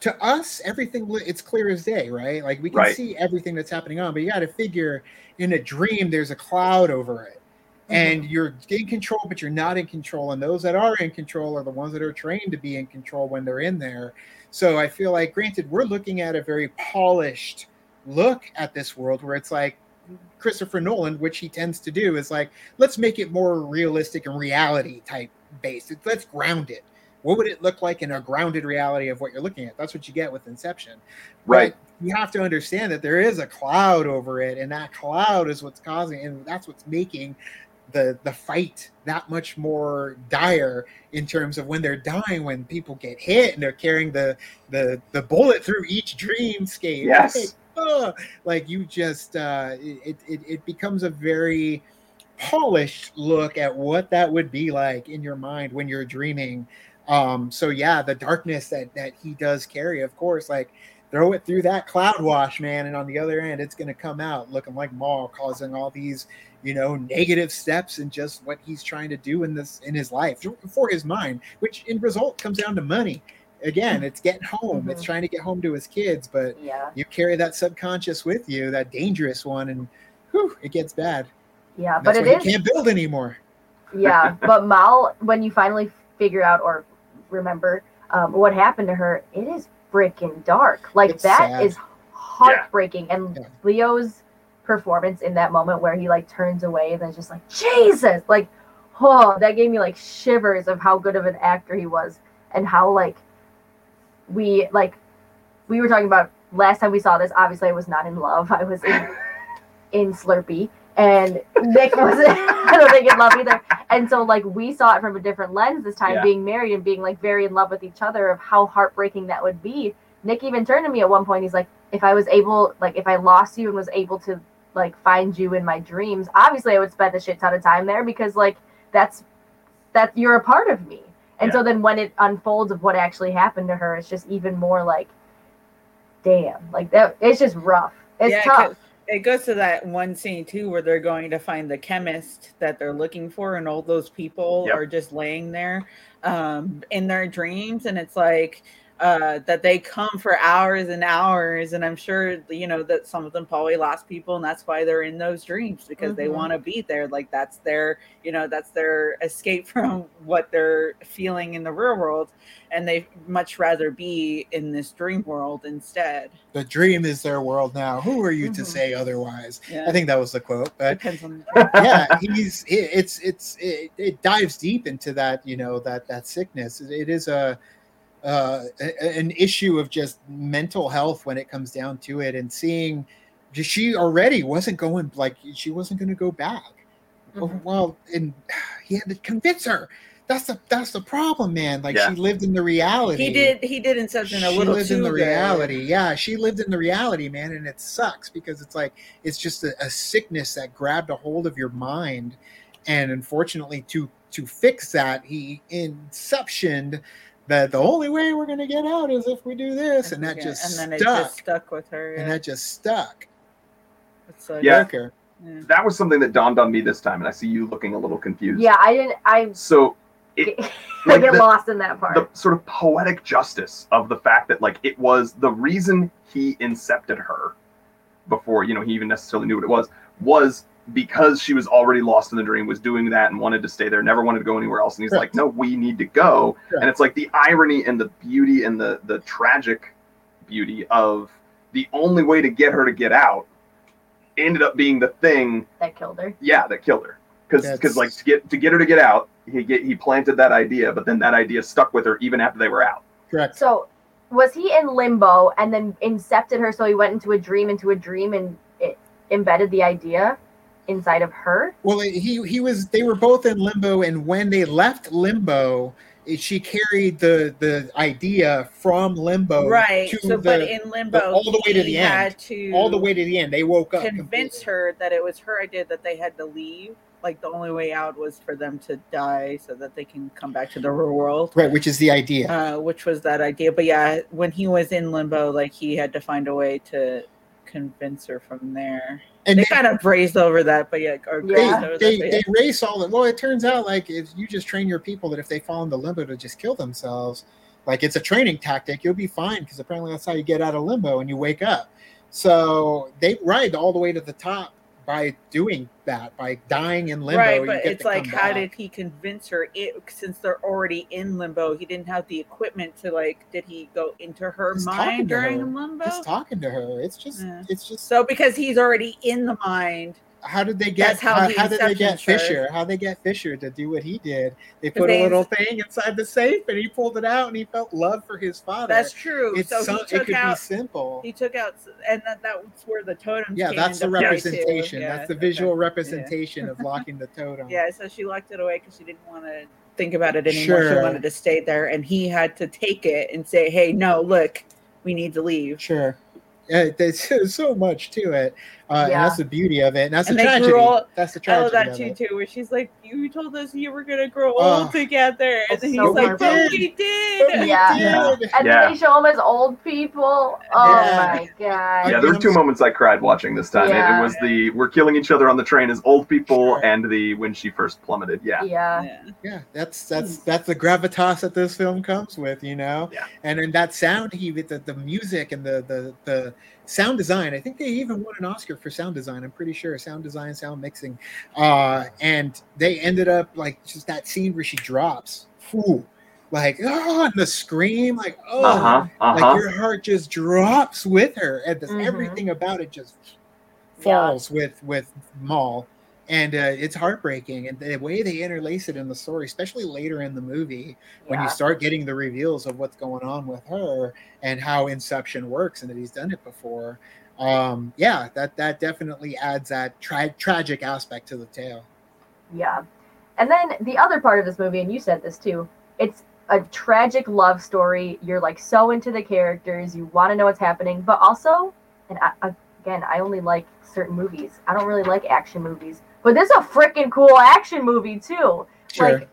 to us everything it's clear as day right like we can Right. see everything that's happening on but you got to figure in a dream there's a cloud over it Mm-hmm. and you're in control but you're not in control and those that are in control are the ones that are trained to be in control when they're in there so i feel like granted we're looking at a very polished look at this world where it's like Christopher Nolan, which he tends to do, is like, let's make it more realistic and reality type based. Let's ground it. What would it look like in a grounded reality of what you're looking at? That's what you get with Inception. Right. But you have to understand that there is a cloud over it, and that cloud is what's causing, and that's what's making the the fight that much more dire in terms of when they're dying, when people get hit and they're carrying the the the bullet through each dreamscape. Yes. Like you just uh it, it it becomes a very polished look at what that would be like in your mind when you're dreaming um so yeah the darkness that that he does carry of course like throw it through that cloud wash man and on the other end it's going to come out looking like Mal causing all these you know negative steps and just what he's trying to do in this in his life for his mind which in result comes down to money again it's getting home it's Mhm. trying to get home to his kids but Yeah. you carry that subconscious with you, that dangerous one, and whew, it gets bad. Yeah. But it is you can't build anymore. yeah but mal when you finally figure out or remember um, what happened to her it is freaking dark like It's that is sad. heartbreaking and Yeah. leo's performance in that moment where he like turns away and then just like jesus like oh that gave me like shivers of how good of an actor he was and how like we like we were talking about last time we saw this. Obviously, I was not in love. I was in in Slurpee, and Nick wasn't. I don't think in love either. And so, like, we saw it from a different lens this time, Yeah. being married and being like very in love with each other. Of how heartbreaking that would be. Nick even turned to me at one point. He's like, "If I was able, like, if I lost you and was able to like find you in my dreams, obviously, I would spend a shit ton of time there because like that's that you're a part of me." And so then when it unfolds of what actually happened to her, it's just even more like, damn, like that. It's just rough. It's Yeah, tough. 'cause It goes to that one scene too where they're going to find the chemist that they're looking for, and all those people Yep. are just laying there um, in their dreams, and it's like uh, that they come for hours and hours, and I'm sure you know that some of them probably lost people, and that's why they're in those dreams because they Mhm. want to be there. Like that's their, you know, that's their escape from what they're feeling in the real world, and they much rather be in this dream world instead. The dream is their world now. Who are you to Mhm. say otherwise? Yeah. I think that was the quote. But depends on yeah, he's it, it's it's it, it dives deep into that you know that that sickness. It- it is a uh, a- an issue of just mental health when it comes down to it, and seeing she already wasn't going like she wasn't going to go back. Mhm. Well, and he had to convince her. That's the that's the problem, man. Like Yeah. she lived in the reality. He did. He did in something a She little lived too in the good. reality. Yeah, she lived in the reality, man, and it sucks because it's like it's just a, a sickness that grabbed a hold of your mind, and unfortunately, to to fix that, he inceptioned that the only way we're gonna get out is if we do this, and that Yeah, just and then stuck, it just stuck with her. and that just stuck. It's like, Yeah. Broke yeah. That was something that dawned on me this time, and I see you looking a little confused. Yeah, I didn't. I So it, I like get the- lost in that part. the sort of poetic justice of the fact that like it was the reason he incepted her before you know he even necessarily knew what it was was because she was already lost in the dream was doing that and wanted to stay there never wanted to go anywhere else and he's Correct. like no we need to go Correct. and it's like the irony and the beauty and the the tragic beauty of the only way to get her to get out ended up being the thing that killed her. yeah that killed her because because like to get to get her to get out he get he planted that idea but then that idea stuck with her even after they were out Correct. So, was he in limbo and then incepted her? So he went into a dream, into a dream, and it embedded the idea inside of her. Well, he he was. They were both in limbo, and when they left limbo, she carried the the idea from limbo right. to So, the, but in limbo, all the way to the end. to all the way to the end. They woke up. convince completely. her that it was her idea that they had to leave. Like the only way out was for them to die, so that they can come back to the real world. right, which is the idea. Uh, which was that idea. But yeah, when he was in limbo, like he had to find a way to convince her from there. And They they, kind of brazed over that, but yeah, or Yeah. over they, that, they, yeah. they race all the. Well, it turns out like if you just train your people that if they fall into limbo to just kill themselves, like it's a training tactic, you'll be fine because apparently that's how you get out of limbo and you wake up. So they ride all the way to the top by doing that, by dying in limbo. right, but it's like, how back. did he convince her? It since they're already in limbo, he didn't have the equipment to like. Did he go into her He's mind during her. limbo? Just talking to her. It's just, Yeah. it's just. So because he's already in the mind, how did they get? How How, how did they get. Fisher? How they get Fisher to do what he did? They put a little thing inside the safe, and he pulled it out, and he felt love for his father. that's true. It's so so, he it could be out. simple. He took out, and that that's where the totems. Yeah, that's the into play, too. representation. Yeah, that's the okay. visual representation of locking the totem. Yeah, so she locked it away because she didn't want to think about it anymore. Sure. She wanted to stay there, and he had to take it and say, "Hey, no, look, we need to leave." Sure. Yeah, there's so much to it, uh, and Yeah. that's the beauty of it, and that's And the tragedy. all- that's the tragedy. I love that too, too, where she's like, "You told us you were gonna grow Oh. old together," and That's then he's so like, "But we did." we Yeah. did. And Yeah. then they show him as old people. Oh Yeah. my god. yeah there were two moments i cried watching this time It- it, was the we're killing each other on the train as old people Sure. and the when she first plummeted yeah Yeah. Yeah. Yeah, that's that's that's the gravitas that this film comes with, you know. Yeah. And then that sound, he with the, the music and the the the sound design. I think they even won an Oscar for sound design. I'm pretty sure sound design, sound mixing. Uh, and they ended up like just that scene where she drops. Whew, like oh, and the scream, like oh, uh-huh uh-huh like your heart just drops with her, and this, Mhm. everything about it just Yeah. falls with with Mal. And uh, it's heartbreaking. And the way they interlace it in the story, especially later in the movie, when Yeah. you start getting the reveals of what's going on with her and how Inception works, and that he's done it before. Um, yeah, that that definitely adds that tra- tragic aspect to the tale. Yeah. And then the other part of this movie, and you said this too, it's a tragic love story. You're like so into the characters, you want to know what's happening, but also, and I, again, I only like certain movies. I don't really like action movies, but this is a freaking cool action movie too. Sure. Like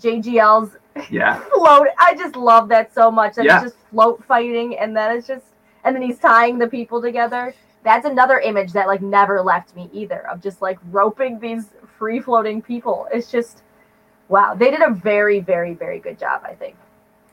JGL's Yeah. float. I just love that so much. That Yeah. it's just float fighting, and then it's just, and then he's tying the people together. That's another image that like never left me either. Of just like roping these free floating people. It's just, wow. They did a very, very, very good job. I think,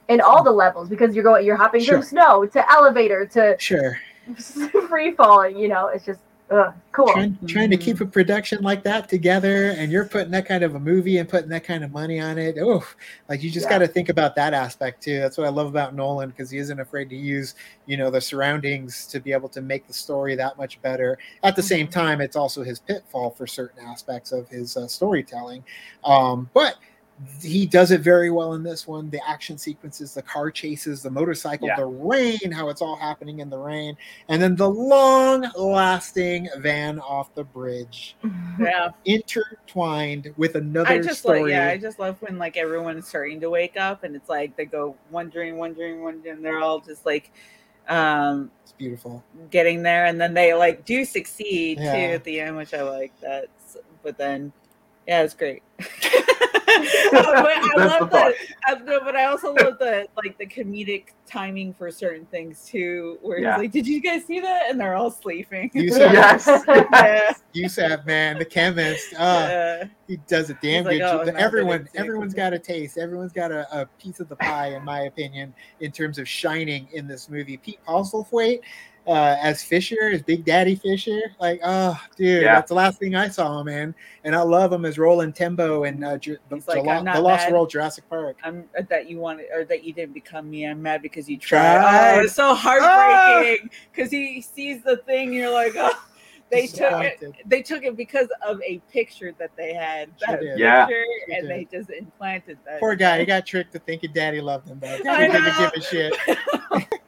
in all the levels because you're going, you're hopping Sure. from snow to elevator to Sure. free falling. You know, it's just ugh, cool. Trying, trying to keep a production like that together, and you're putting that kind of a movie and putting that kind of money on it. Oh, like you just Yeah. got to think about that aspect too. That's what I love about Nolan because he isn't afraid to use, you know, the surroundings to be able to make the story that much better. At the same Mhm. time, it's also his pitfall for certain aspects of his uh, storytelling. Um, but he does it very well in this one. The action sequences, the car chases, the motorcycle, Yeah. the rain, how it's all happening in the rain, and then the long lasting van off the bridge Yeah. intertwined with another I just story. like yeah, I just love when like everyone's starting to wake up and it's like they go wondering, wondering, wondering. They're all just like um it's beautiful. getting there and then they like do succeed Yeah. too at the end, which I like that. But then yeah, it's great. But I That's love the the, I, but I also love the like the comedic timing for certain things too. Where Yeah. it's like, "Did you guys see that?" and they're all sleeping. Said Yes. Yusuf, man, the chemist. Uh, yeah. he does a damn He's like, good "Oh, job. everyone everyone's got a taste. Everyone's got a, a piece of the pie, in my opinion, in terms of shining in this movie. Pete Postlethwaite uh, as Fisher, as Big Daddy Fisher. Like, oh, dude, Yeah. that's the last thing I saw him in. And I love him as Roland Tembo in uh, Ju- the, like, Jala- "I'm the Lost mad." World Jurassic Park. I'm uh, that you wanted or that you didn't become me. I'm mad because you Tried. tried. Oh, it's so heartbreaking because he sees the thing. You're like, oh, they took it. They took it because of a picture that they had. That did. Yeah. and did. they just implanted that. Poor guy, he got tricked to thinking Daddy loved him. Though. I Daddy didn't give a shit.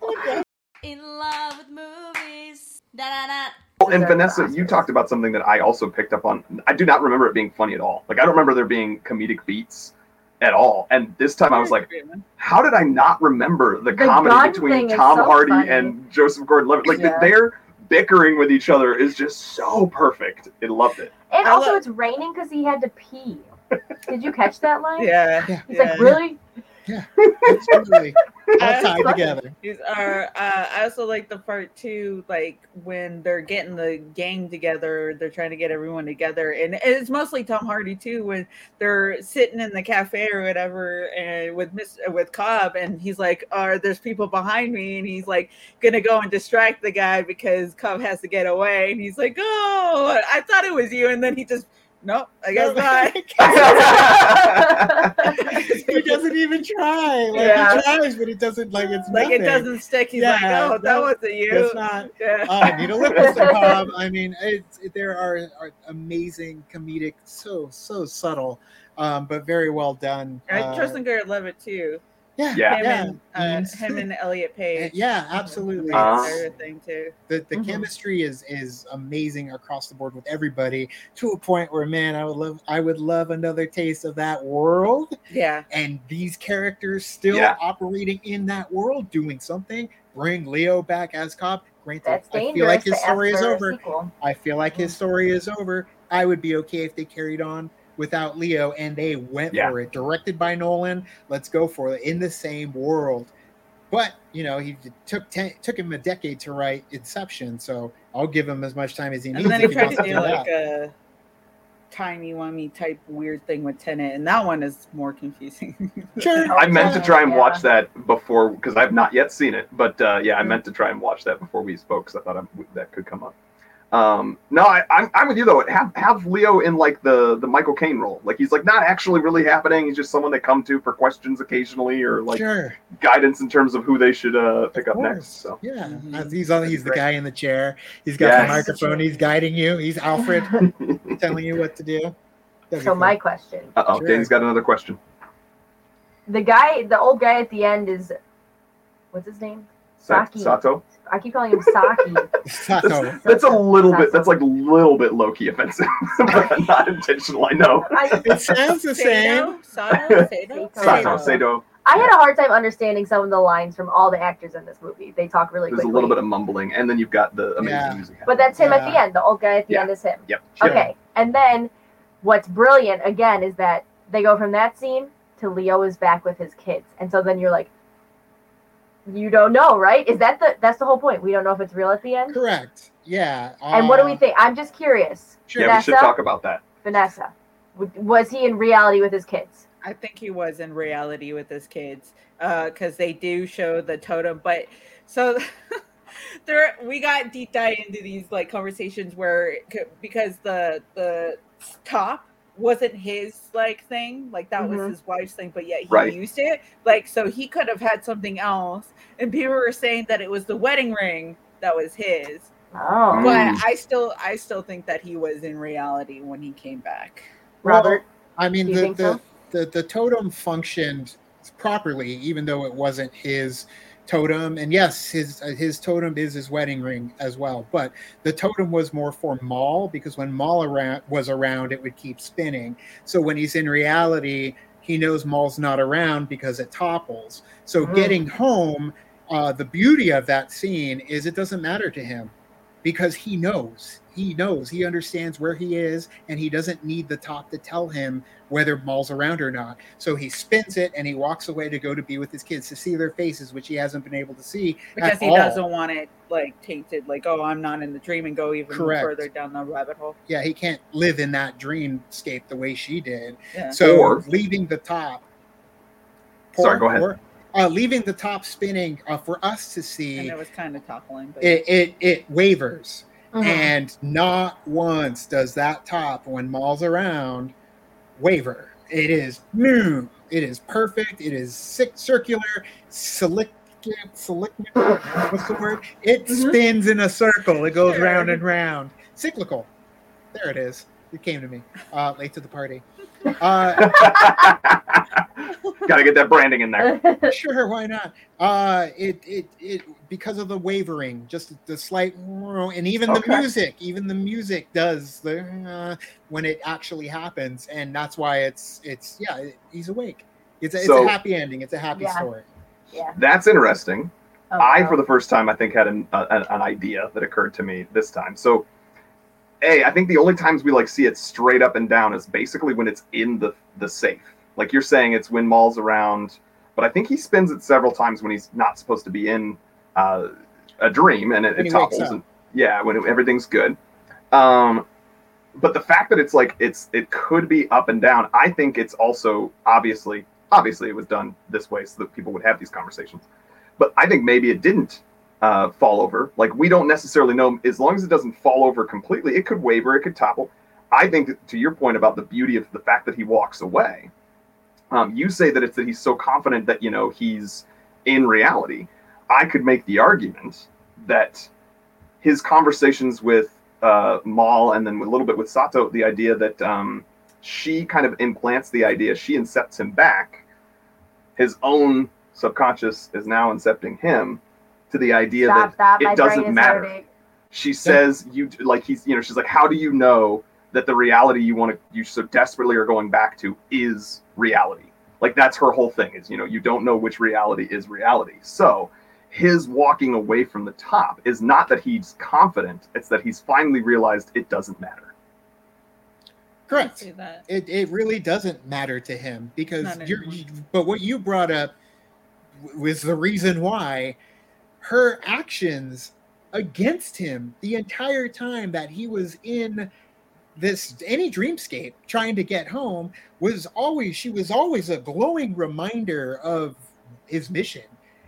In love with movies. Da da da. Well, and Deserve the Vanessa, you talked about something that I also picked up on. I do not remember it being funny at all. Like I don't remember there being comedic beats at all. And this time I was like, how did I not remember the, The comedy between Tom so Hardy funny. and Joseph Gordon-Levitt? Like Yeah. their bickering with each other is just so perfect. I loved it. And I also, love- it's raining because he had to pee. Did you catch that line? yeah, Yeah. He's yeah. like, really? Absolutely. All tied together. These are. Uh, I also like the part too, like when they're getting the gang together, they're trying to get everyone together, and it's mostly Tom Hardy too. When they're sitting in the cafe or whatever, and with Miss with Cobb, and he's like, "Are there's people behind me?" And he's like, gonna go and distract the guy because Cobb has to get away, and he's like, "Oh, I thought it was you," and then he just, nope, I guess not. he doesn't even try. Like Yeah. he tries, but it doesn't like it's like it doesn't stick. He's like, Yeah, "Oh, that no, wasn't you." It's not. Yeah. I need a lip listen, Bob. I mean, it's it, there are, are amazing comedic, so so subtle, um, but very well done. I uh, Tristan Garrett Levitt too. Yeah, Yeah. Him yeah, and uh, him and Elliot Page. yeah, absolutely. Uh, everything too. the the Mhm. chemistry is is amazing across the board with everybody to a point where man i would love i would love another taste of that world Yeah, and these characters still Yeah. operating in that world doing something bring leo back as Cobb granted That's i feel like his story is over sequel. i feel like his story is over i would be okay if they carried on without leo and they went Yeah. for it directed by nolan let's go for it in the same world but you know he took ten, took him a decade to write inception so i'll give him as much time as he needs and then he tried to to do do like a timey wimey type weird thing with Tenet, and that one is more confusing. Sure. I meant to try and Yeah. watch that before because I've not yet seen it. But uh, yeah, I Mhm. meant to try and watch that before we spoke because I thought I, that could come up. Um, no, I, I'm I'm with you though. Have have Leo in like the the Michael Caine role. Like he's like not actually really happening. He's just someone they come to for questions occasionally or like sure. guidance in terms of who they should uh pick Of up next. So Yeah, Mhm. Uh, he's on. He's the great. guy in the chair. He's got Yes. the microphone. He's guiding you. He's Alfred, telling you what to do. That'd So my question: uh oh, Sure. Danny's got another question. the guy, the old guy at the end is, what's his name? Sa- Saki. Sato. I keep calling him Saki. Sato. That's a little bit. That's like a little bit low key offensive, but not intentional. I know. I, It sounds the same. Sato? Sato? Sato, Sato. Sato. I had a hard time understanding some of the lines from all the actors in this movie. They talk really There's a little bit of mumbling, and then you've got the amazing Yeah. music. but that's him at the end. The old guy at the Yeah. end is him. Yep. Okay. And then what's brilliant again is that they go from that scene to Leo is back with his kids. And so then you're like, you don't know, right? Is that the that's the whole point? We don't know if it's real at the end. Correct. Yeah. And what do uh, we think? I'm just curious. Sure. Yeah, we should talk about that. Vanessa, was he in reality with his kids? I think he was in reality with his kids because they do show the totem. But so there, we got deep dive into these like conversations where because the the top wasn't his like thing, like that Mhm. was his wife's thing, but yet he Right. used it. Like so, he could have had something else, and people were saying that it was the wedding ring that was his. Oh, But Mm. I still, I still think that he was in reality when he came back. Robert. I mean, the the, so? the the totem functioned properly, even though it wasn't his totem. And yes, his uh, his totem is his wedding ring as well. But the totem was more for Mal because when Mal around was around, it would keep spinning. So when he's in reality, he knows Mal's not around because it topples. So Mm. getting home, uh, the beauty of that scene is it doesn't matter to him because he knows. He knows. He understands where he is, and he doesn't need the top to tell him whether Mal's around or not. So he spins it and he walks away to go to be with his kids to see their faces, which he hasn't been able to see because he all. doesn't want it like tainted like oh i'm not in the dream and go even Correct. further down the rabbit hole Yeah, he can't live in that dreamscape the way she did. yeah So Or- leaving the top. Sorry, go ahead. or- uh, leaving the top spinning uh, for us to see. and it was kind of toppling but it, it it wavers Mhm. and not once does that top when Mal's around waver. It is new. It is perfect. It is sick, circular silic silic what's the word? It Mhm. spins in a circle. It goes round and round. Cyclical. There it is. It came to me uh late to the party uh Got to get that branding in there. sure why not uh it it it because of the wavering just the slight and even the Okay. music even the music does the uh, when it actually happens and that's why it's it's yeah it- he's awake it's a, it's So- a happy ending it's a happy Yeah. story yeah. That's interesting. Oh, I, wow. for the first time, I think had an, a, an an idea that occurred to me this time. So, a, I think the only times we like see it straight up and down is basically when it's in the the safe. Like you're saying, it's when Mal's around, but I think he spins it several times when he's not supposed to be in uh, a dream, and it, it topples. And, yeah, when it- everything's good. Um, but the fact that it's like it's it could be up and down, I think it's also obviously obviously it was done this way so that people would have these conversations. But I think maybe it didn't uh, fall over. Like we don't necessarily know. As long as it doesn't fall over completely, it could waver, it could topple. I think that, to your point about the beauty of the fact that he walks away. Um, you say that it's that he's so confident that you know he's in reality. I could make the argument that his conversations with uh, Mal and then a little bit with Saito, the idea that um, she kind of implants the idea, she incepts him back. His own subconscious is now incepting him to the idea Stop, that. stop. it doesn't matter. hurting. she says you like he's you know she's like how do you know that the reality you want to you so desperately are going back to is reality? Like that's her whole thing is you know you don't know which reality is reality. So his walking away from the top is not that he's confident it's that he's finally realized it doesn't matter. Correct. It, it really doesn't matter to him because you're you, but what you brought up was the reason why her actions against him the entire time that he was in this any dreamscape trying to get home was always she was always a glowing reminder of his mission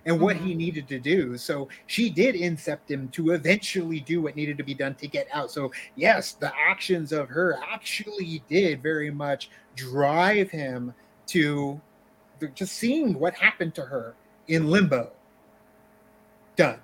and what Mm-hmm. he needed to do. So she did incept him to eventually do what needed to be done to get out. So yes, the actions of her actually did very much drive him to the- just seeing what happened to her in limbo. Done.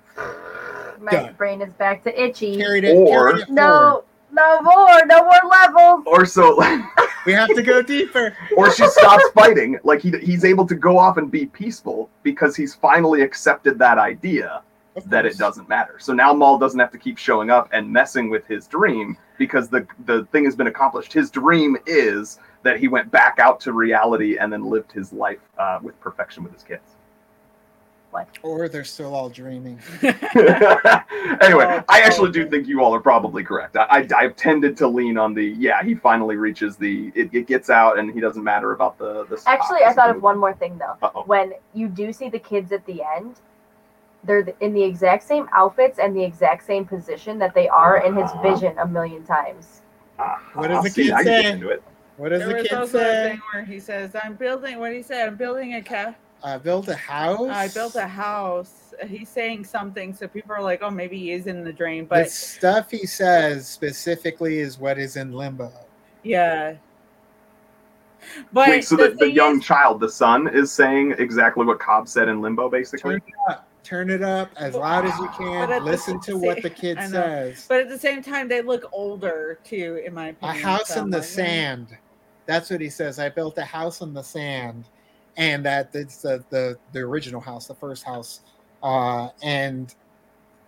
My Done. brain is back to itchy. Carried it. Or- carried it forward. No, no more, no more levels. Or so, we have to go deeper. or she stops fighting. Like he he's able to go off and be peaceful because he's finally accepted that idea that it doesn't matter. So now Mal doesn't have to keep showing up and messing with his dream because the the thing has been accomplished. His dream is that he went back out to reality and then lived his life uh, with perfection with his kids. Or they're still all dreaming. anyway, Oh, I actually do think you all are probably correct. I, I I've tended to lean on the yeah. He finally reaches the it, it gets out and he doesn't matter about the the. Actually, I thought of one more thing though. Uh-oh. When you do see the kids at the end, they're in the exact same outfits and the exact same position that they are in his uh-huh. vision a million times. Uh-huh. What does the kid I can get say? into it. What does there the was kid also a say? thing where he says, "I'm building." What did he say? I'm building a cat. I built a house. I built a house. He's saying something, so people are like, "Oh, maybe he is in the dream." But the stuff he says specifically is what is in limbo. yeah. But Wait, so the, the thing young is- child, the son, is saying exactly what Cobb said in Limbo, basically. Turn it up. Turn it up as loud as you can. at the Listen to same- what the kid says. but at the same time, they look older too, in my opinion. A house so in the like, mm. sand. That's what he says. I built a house in the sand, and that it's the the, the original house, the first house, uh, and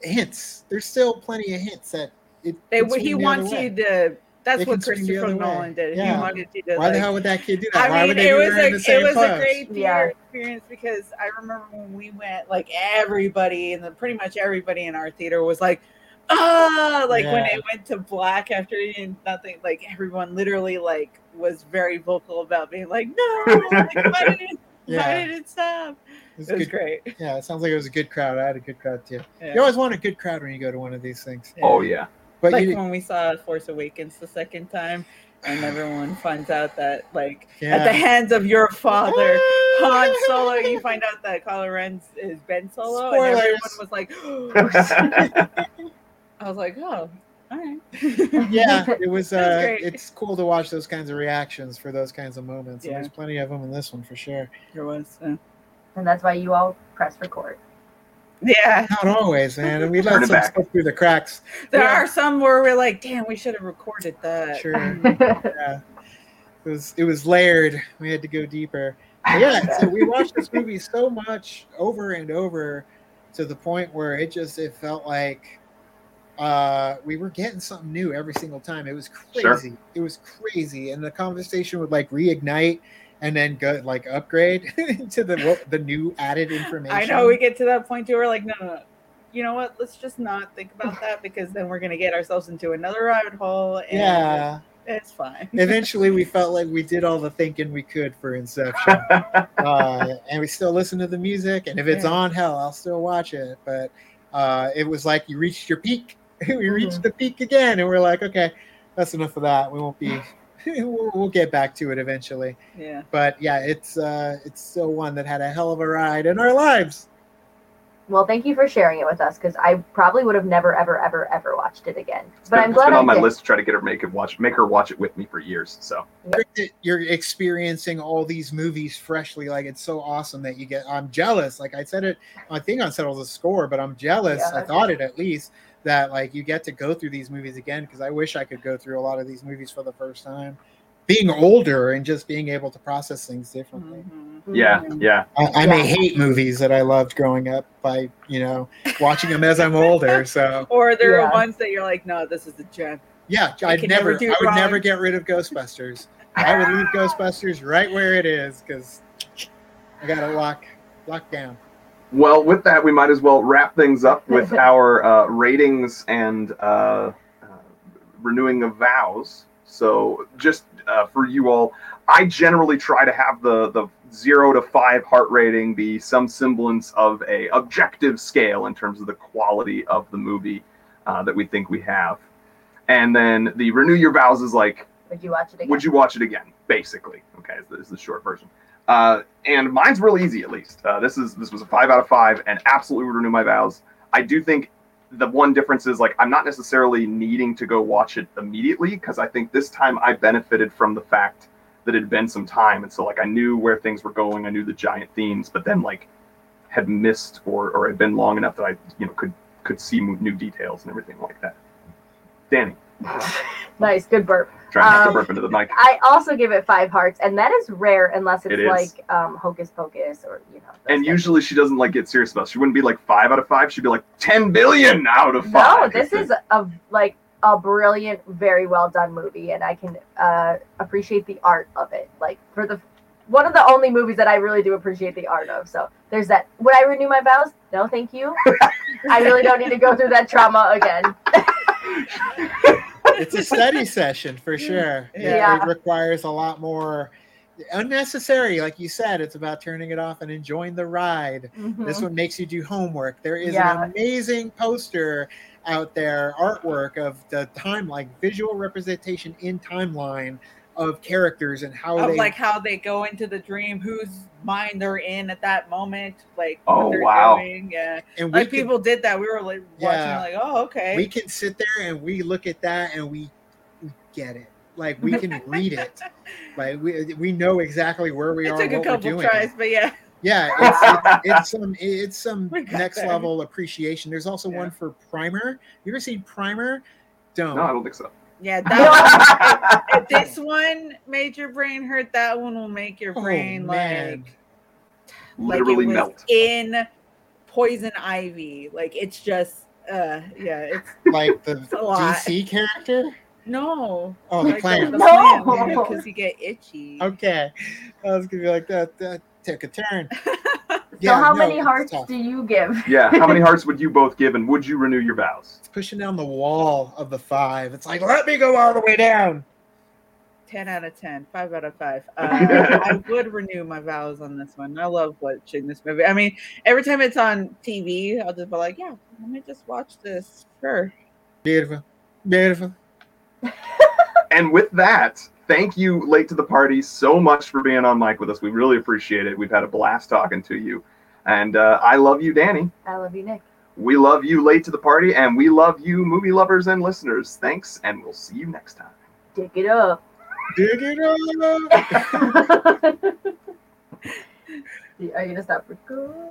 hints. There's still plenty of hints that it. They, he swing the wants you to. That's It what can swing Christopher other way. Nolan did. He Yeah. wanted you to. Why the hell would that kid do that? I Why mean, would they it be was wearing a the same it was clothes? a great theater Yeah. experience because I remember when we went, like everybody and then pretty much everybody in our theater was like, ah, like when it went to black after eating nothing, like everyone literally like was very vocal about being like, no, like, why did it, Yeah. why did it stop? It was It was good. great. Yeah, it sounds like it was a good crowd. I had a good crowd too. Yeah. You always want a good crowd when you go to one of these things. Yeah. Oh, yeah. But like you, when we saw Force Awakens the second time, and everyone finds out that like at the hands of your father. Han Solo, you find out that Kylo Ren's is Ben Solo, and everyone was like, I was like, oh, all right. yeah, it was. Was Uh, it's cool to watch those kinds of reactions for those kinds of moments. And Yeah. there's plenty of them in this one for sure. there was. uh, and that's why you all press record. yeah, Not always, man. And we let it some back. stuff through the cracks. there Yeah. are some where we're like, damn, we should have recorded that. Sure. yeah. It was it was layered. We had to go deeper. But yeah, so we watched this movie so much over and over to the point where it just it felt like uh we were getting something new every single time. It was Sure. crazy. It was crazy. And the conversation would like reignite and then go like upgrade to the what, the new added information. I know we get to that point too. We're like, no, no, no. You know what? Let's just not think about that because then we're gonna get ourselves into another rabbit hole. And yeah. it's fine. Eventually, we felt like we did all the thinking we could for Inception. uh, and we still listen to the music. And if it's Yeah. on, hell, I'll still watch it. But uh, it was like you reached your peak. we reached Mm-hmm. the peak again, and we're like, okay, that's enough of that. We won't be. we'll, we'll get back to it eventually. yeah. But yeah, it's uh, it's still one that had a hell of a ride in our lives. well, thank you for sharing it with us because I probably would have never, ever, ever, ever watched it again. But been, I'm it's glad been I on my did. list to try to get her make it watch make her watch it with me for years. So You're experiencing all these movies freshly. Like it's so awesome that you get. I'm jealous. Like I said it. I think on Settle the Score, but I'm jealous. Yeah. I thought it at least that like you get to go through these movies again because I wish I could go through a lot of these movies for the first time. Being older and just being able to process things differently. Mhm. yeah, Mhm. yeah. I, I may Yeah. hate movies that I loved growing up by you know watching them as I'm older. So Or there Yeah. are ones that you're like, no, this is a gem. yeah, I I'd never, never do I would wrong. never get rid of Ghostbusters. I would leave Ghostbusters right where it is because I got it lock locked down. Well, with that, we might as well wrap things up with our uh, ratings and uh, uh, renewing of vows. So, just uh, for you all, I generally try to have the the zero to five heart rating be some semblance of a objective scale in terms of the quality of the movie uh, that we think we have, and then the renew your vows is like Would you watch it again? would you watch it again? Basically, okay, is the, is the short version. Uh, and mine's real easy, at least. Uh, this is this was a five out of five, and absolutely would renew my vows. I do think the one difference is like I'm not necessarily needing to go watch it immediately because I think this time I benefited from the fact that it had been some time, and so like I knew where things were going, I knew the giant themes, but then like had missed or or had been long enough that I you know could could see new details and everything like that. Danny, nice, good burp. trying not to Um, burp into the mic. I also give it five hearts, and that is rare unless it's It like um, Hocus Pocus or you know. And types. usually she doesn't like get serious about. It. She wouldn't be like five out of five. She'd be like ten billion out of five. No, this is a like a brilliant, very well done movie, and I can uh, appreciate the art of it. Like for the one of the only movies that I really do appreciate the art of. So there's that. Would I renew my vows? No, thank you. I really don't need to go through that trauma again. it's a study session for sure. It- Yeah. It, requires a lot more unnecessary, like you said. It's about turning it off and enjoying the ride. This Mhm. one makes you do homework. There is Yeah. an amazing poster out there, artwork of the time, like visual representation in timeline of characters and how of they like how they go into the dream, whose mind they're in at that moment, like Oh, what wow. doing. Yeah, and we like can, people did that. We were like watching, Yeah. like, oh, okay. we can sit there and we look at that and we, we get it. Like we can read it. Like we we know exactly where we it are. took a what we're couple doing. tries, but yeah, Yeah, it's, it, it's some it's some next there. level appreciation. There's also Yeah. one for Primer. You ever seen Primer? Don't. no, I don't think so. Yeah. That one, if this one made your brain hurt, that one will make your Oh, brain man. like Literally like it was melt. in poison ivy. Like it's just, uh, yeah, it's like the a lot. DC character. no. Oh, the like plant. No. because you get itchy. Okay, I was gonna be like that. That took a turn. So how no, many hearts do you give? Yeah. How many hearts would you both give, and would you renew your vows? It's pushing down the wall of the five. It's like let me go all the way down. 10 out of 10, 5 out of 5. Uh, I would renew my vows on this one. I love watching this movie. I mean, every time it's on TV, I'll just be like, yeah, let me just watch this. Sure. Beautiful, beautiful. And with that, thank you, late to the party, so much for being on mic with us. We really appreciate it. We've had a blast talking to you, and uh, I love you, Danny. I love you, Nick. We love you, late to the party, and we love you, movie lovers and listeners. Thanks, and we'll see you next time. Dig it up. Dig it up. Are you gonna stop recording?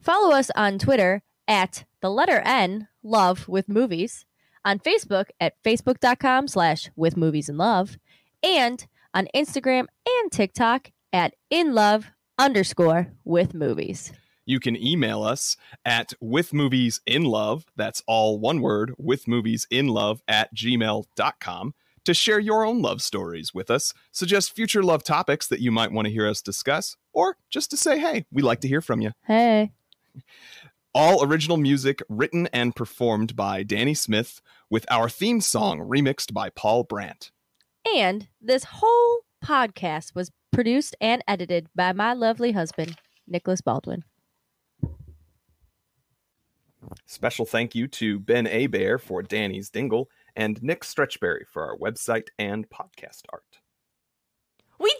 Follow us on Twitter at the letter N, love with movies, on Facebook at facebook.com slash with movies and love, and on Instagram and TikTok at in love underscore with movies. You can email us at with movies in love. That's all one word, with movies in love at gmail.com to share your own love stories with us, suggest future love topics that you might want to hear us discuss, or just to say, hey, we like to hear from you. Hey. All original music written and performed by Danny Smith, with our theme song remixed by Paul Brandt. And this whole podcast was produced and edited by my lovely husband, Nicholas Baldwin. Special thank you to Ben Abear for Danny's Dingle and Nick Stretchberry for our website and podcast art.